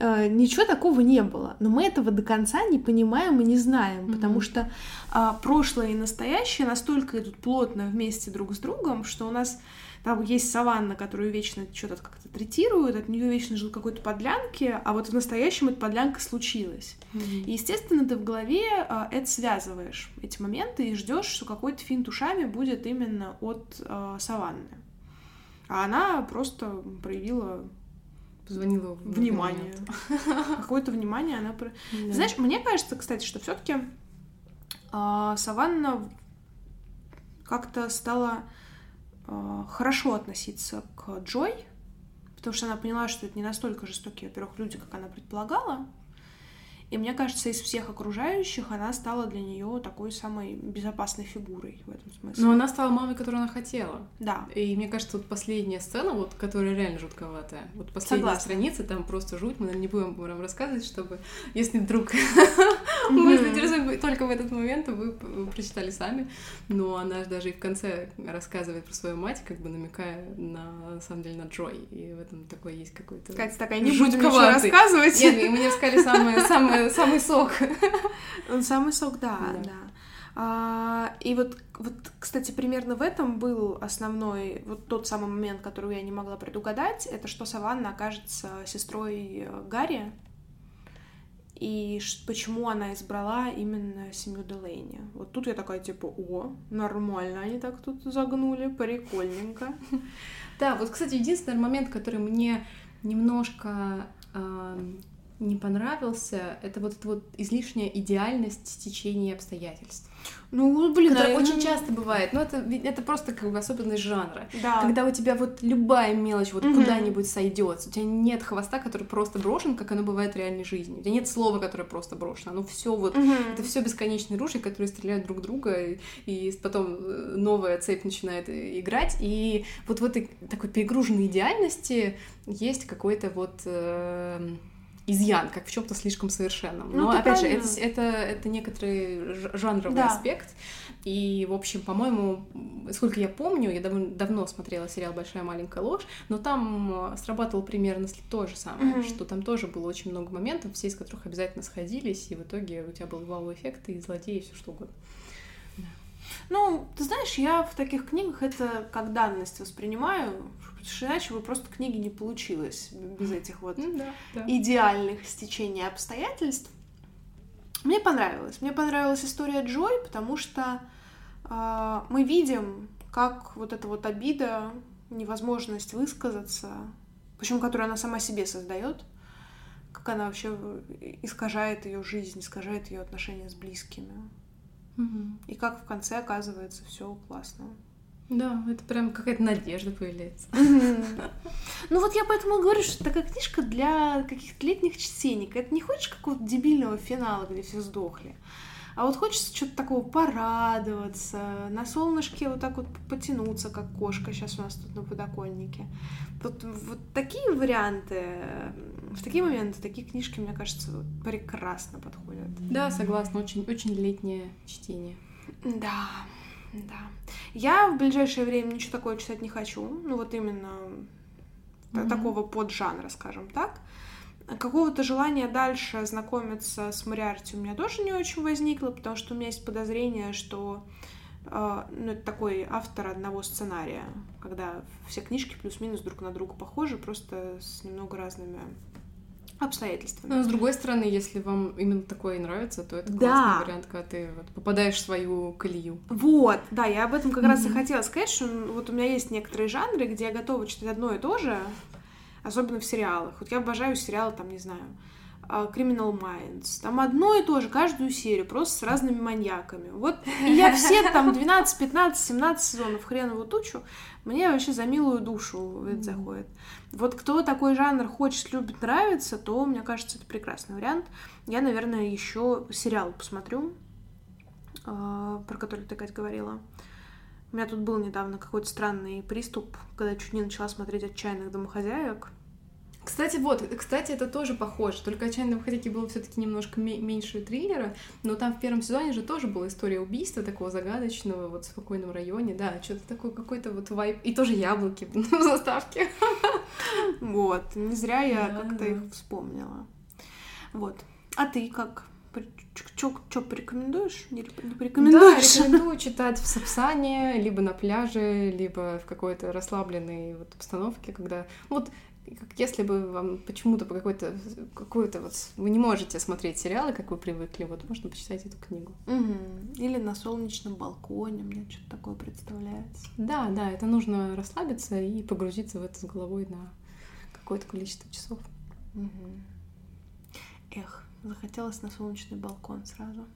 Э, ничего такого не было. Но мы этого до конца не понимаем и не знаем, mm-hmm. потому что а, прошлое и настоящее настолько идут плотно вместе друг с другом, что у нас там есть саванна, которую вечно что-то как-то третируют, от нее вечно жил какой-то подлянки, а вот в настоящем эта подлянка случилась. Mm-hmm. И, естественно, ты в голове а, это связываешь, эти моменты, и ждешь, что какой-то финт ушами будет именно от а, саванны. А она просто проявила позвонила внимание. <laughs> Какое-то внимание она... Да. Знаешь, мне кажется, кстати, что все таки э, Саванна как-то стала э, хорошо относиться к Джой, потому что она поняла, что это не настолько жестокие, во-первых, люди, как она предполагала, и мне кажется, из всех окружающих она стала для нее такой самой безопасной фигурой в этом смысле. Но она стала мамой, которую она хотела. Да. И мне кажется, вот последняя сцена, вот, которая реально жутковатая, вот последняя Согласна. страница, там просто жуть, мы наверное, не будем вам рассказывать, чтобы, если вдруг <laughs> заинтересованы только в этот момент, вы прочитали сами. Но она даже и в конце рассказывает про свою мать, как бы намекая на, на самом деле, на Джой. И в этом такой есть какой-то... Катя такая, не <laughs> будем ничего рассказывать. Нет, мы не рассказали самое, самое самый сок. <laughs> Он самый сок, да, да. да. А, и вот, вот, кстати, примерно в этом был основной, вот тот самый момент, который я не могла предугадать, это что Саванна окажется сестрой э, Гарри, и почему она избрала именно семью Делейни. Вот тут я такая, типа, о, нормально они так тут загнули, прикольненько. <laughs> Да, вот, кстати, единственный момент, который мне немножко не понравился, это вот эта вот излишняя идеальность стечения обстоятельств. Ну, блин, это а, очень ну, часто бывает, но это, это просто как бы особенность жанра. Да. Когда у тебя вот любая мелочь вот Мгм. куда-нибудь сойдет, у тебя нет хвоста, который просто брошен, как оно бывает в реальной жизни. У тебя нет слова, которое просто брошено. Оно все вот Мгм. это все бесконечные ружья, которые стреляют друг друга, и, и потом э, новая цепь начинает э, играть. И вот в этой такой перегруженной идеальности есть какой-то вот э, изъян, как в чем-то слишком совершенном. Ну, Но опять же, правильно. это, это, это некоторый жанровый Да. аспект. И, в общем, по-моему, сколько я помню, я дав- давно смотрела сериал «Большая маленькая ложь», но там э, срабатывало примерно то же самое, Мгм. что там тоже было очень много моментов, все из которых обязательно сходились, и в итоге у тебя был вау-эффект, и злодеи, и все что угодно. Ну, ты знаешь, я в таких книгах это как данность воспринимаю, потому что иначе бы просто книги не получилось без этих вот М, Да, да. идеальных стечений обстоятельств. Мне понравилось. Мне понравилась история Джой, потому что а, мы видим, как вот эта вот обида, невозможность высказаться, причем которую она сама себе создает, как она вообще искажает ее жизнь, искажает ее отношения с близкими. И как в конце оказывается все классно. Да, это прям какая-то надежда появляется. <laughs> Ну вот я поэтому говорю, что такая книжка для каких-то летних чтений. Это не хочешь какого-то дебильного финала, где все сдохли. А вот хочется что-то такого порадоваться, на солнышке вот так вот потянуться, как кошка сейчас у нас тут на подоконнике. Вот, вот такие варианты, в такие моменты, такие книжки, мне кажется, прекрасно подходят. Да, согласна, очень, очень летнее чтение. Да, да. Я в ближайшее время ничего такое читать не хочу. Ну вот именно Мгм. такого поджанра, скажем так. Какого-то желания дальше знакомиться с Мариарти у меня тоже не очень возникло, потому что у меня есть подозрение, что э, ну, это такой автор одного сценария, когда все книжки плюс-минус друг на друга похожи, просто с немного разными обстоятельствами. Но с другой стороны, если вам именно такое нравится, то это Да. классный вариант, когда ты вот попадаешь в свою колею. Вот, да, я об этом как раз и хотела сказать, что вот у меня есть некоторые жанры, где я готова читать одно и то же, особенно в сериалах. Вот я обожаю сериалы, там, не знаю, а, Criminal Minds. Там одно и то же, каждую серию, просто с разными маньяками. Вот и я все там 12, 15, 17 сезонов хреновую тучу, мне вообще за милую душу это заходит. Вот кто такой жанр хочет, любит, нравится, то, мне кажется, это прекрасный вариант. Я, наверное, еще сериал посмотрю, а, про который ты, Кать, говорила. У меня тут был недавно какой-то странный приступ, когда чуть не начала смотреть «Отчаянных домохозяек». Кстати, вот, кстати, это тоже похоже. Только «Отчаянные домохозяйки» было все таки немножко ме- меньше триллера, но там в первом сезоне же тоже была история убийства такого загадочного, вот в спокойном районе, да, что-то такое, какой-то вот вайп. И тоже яблоки <laughs> в заставке. Вот, не зря я Да, как-то да. их вспомнила. Вот. А ты как? Что порекомендуешь? Не, не Да, порекомендуешь? рекомендую <laughs> читать в Сапсане, либо на пляже, либо в какой-то расслабленной вот обстановке, когда... Вот как если бы вам почему-то по какой-то какой-то вот вы не можете смотреть сериалы, как вы привыкли, вот можно почитать эту книгу. Мгм. Или на солнечном балконе, мне что-то такое представляется. Да, да, это нужно расслабиться и погрузиться в это с головой на какое-то количество часов. Мгм. Эх, захотелось на солнечный балкон сразу. <laughs>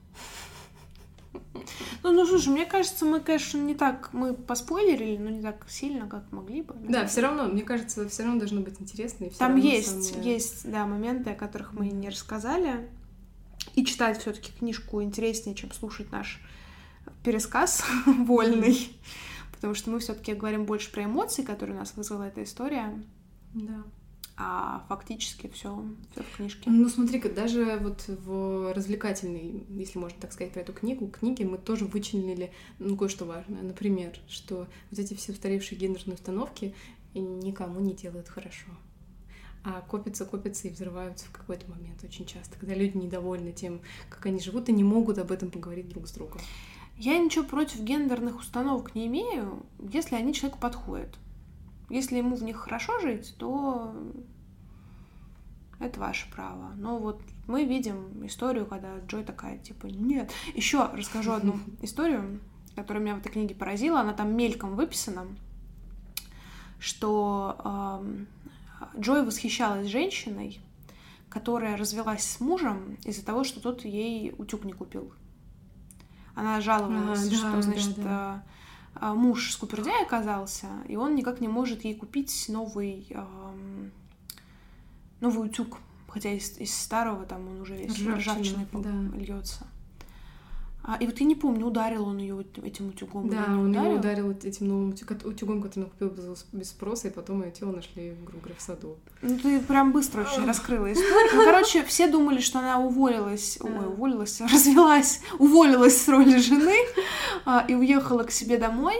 Ну, ну, слушай, мне кажется, мы, конечно, не так, мы поспойлерили, но не так сильно, как могли бы. Да, все равно, мне кажется, все равно должно быть интересно. и всё Там есть, самое- есть, да, моменты, о которых мы не рассказали. И читать все-таки книжку интереснее, чем слушать наш пересказ <laughs> вольный. Потому что мы все-таки говорим больше про эмоции, которые у нас вызвала эта история, Да. А фактически все, все в книжке. Ну, смотри-ка, даже вот в развлекательной, если можно так сказать, про эту книгу, книге мы тоже вычленили, ну, кое-что важное. Например, что вот эти все устаревшие гендерные установки никому не делают хорошо. А копятся, копятся и взрываются в какой-то момент очень часто, когда люди недовольны тем, как они живут, и не могут об этом поговорить друг с другом. Я ничего против гендерных установок не имею, если они человеку подходят. Если ему в них хорошо жить, то это ваше право. Но вот мы видим историю, когда Джой такая, типа, нет. Еще расскажу одну <laughs> историю, которая меня в этой книге поразила. Она там мельком выписана, что эм, Джой восхищалась женщиной, которая развелась с мужем из-за того, что тот ей утюг не купил. Она жаловалась, А, да, что, да, значит, да. э, э, муж скупердяй оказался, и он никак не может ей купить новый, эм, новый утюг. Хотя из, из старого там он уже весь ржавчиной да. льется. А, и вот я не помню, ударил он ее этим утюгом Да, он ударил. ее ударил этим новым утюг- утюгом, который он купил без, без спроса, и потом ее тело нашли, грубо говоря, в саду. Ну, ты прям быстро очень раскрыла историю. Ну, короче, все думали, что она уволилась, ой, уволилась, <laughs> развелась, уволилась с роли жены а, и уехала к себе домой.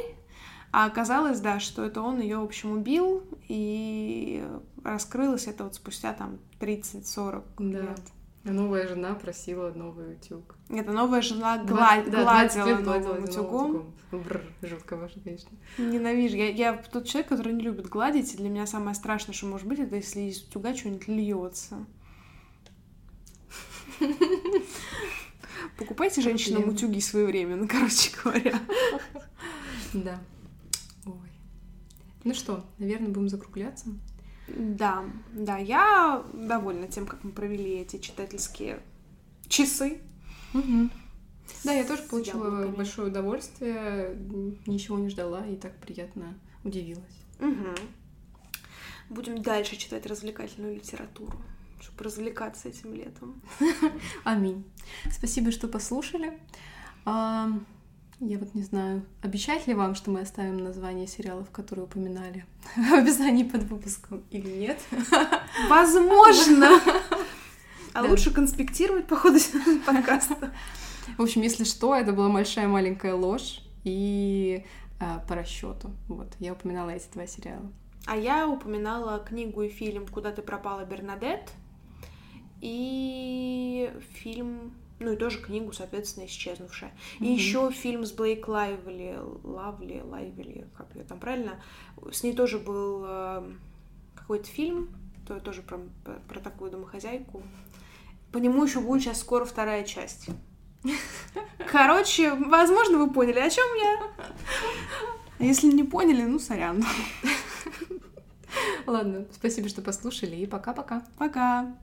А оказалось, да, что это он ее, в общем, убил, и раскрылось это вот спустя там 30-40 Да. лет. Новая жена просила новый утюг. Это новая жена гла- Двадцать- да, гладила новым утюгом. утюгом. Бррр, жутко ваше, конечно. Ненавижу. Я, я тот человек, который не любит гладить, и для меня самое страшное, что может быть, это если из утюга что-нибудь льется. Покупайте женщинам утюги своевременно, короче говоря. Да. Ой. Ну что, наверное, будем закругляться. Да, да, я довольна тем, как мы провели эти читательские часы. Да, я тоже получила яблоками. большое удовольствие, ничего не ждала и так приятно удивилась. Мгм. Будем дальше читать развлекательную литературу, чтобы развлекаться этим летом. <laughs> Аминь. Спасибо, что послушали. Я вот не знаю, обещать ли вам, что мы оставим название сериалов, которые упоминали <laughs> в описании под выпуском или нет? <laughs> Возможно! <laughs> А лучше конспектировать по ходу подкаста. В общем, если что, это была большая маленькая ложь и а, по расчету. Вот, я упоминала эти два сериала. А я упоминала книгу и фильм «Куда ты пропала, Бернадет» и фильм, ну и тоже книгу, соответственно, «Исчезнувшая». И Мгм. еще фильм с Блейк Лайвли, Лавли, Лайвли, как ее там правильно, с ней тоже был э, какой-то фильм, то тоже про, про такую домохозяйку. По нему еще будет сейчас скоро вторая часть. <laughs> Короче, возможно, вы поняли, о чем я. Если не поняли, ну, сорян. <laughs> Ладно, спасибо, что послушали, и пока-пока. Пока.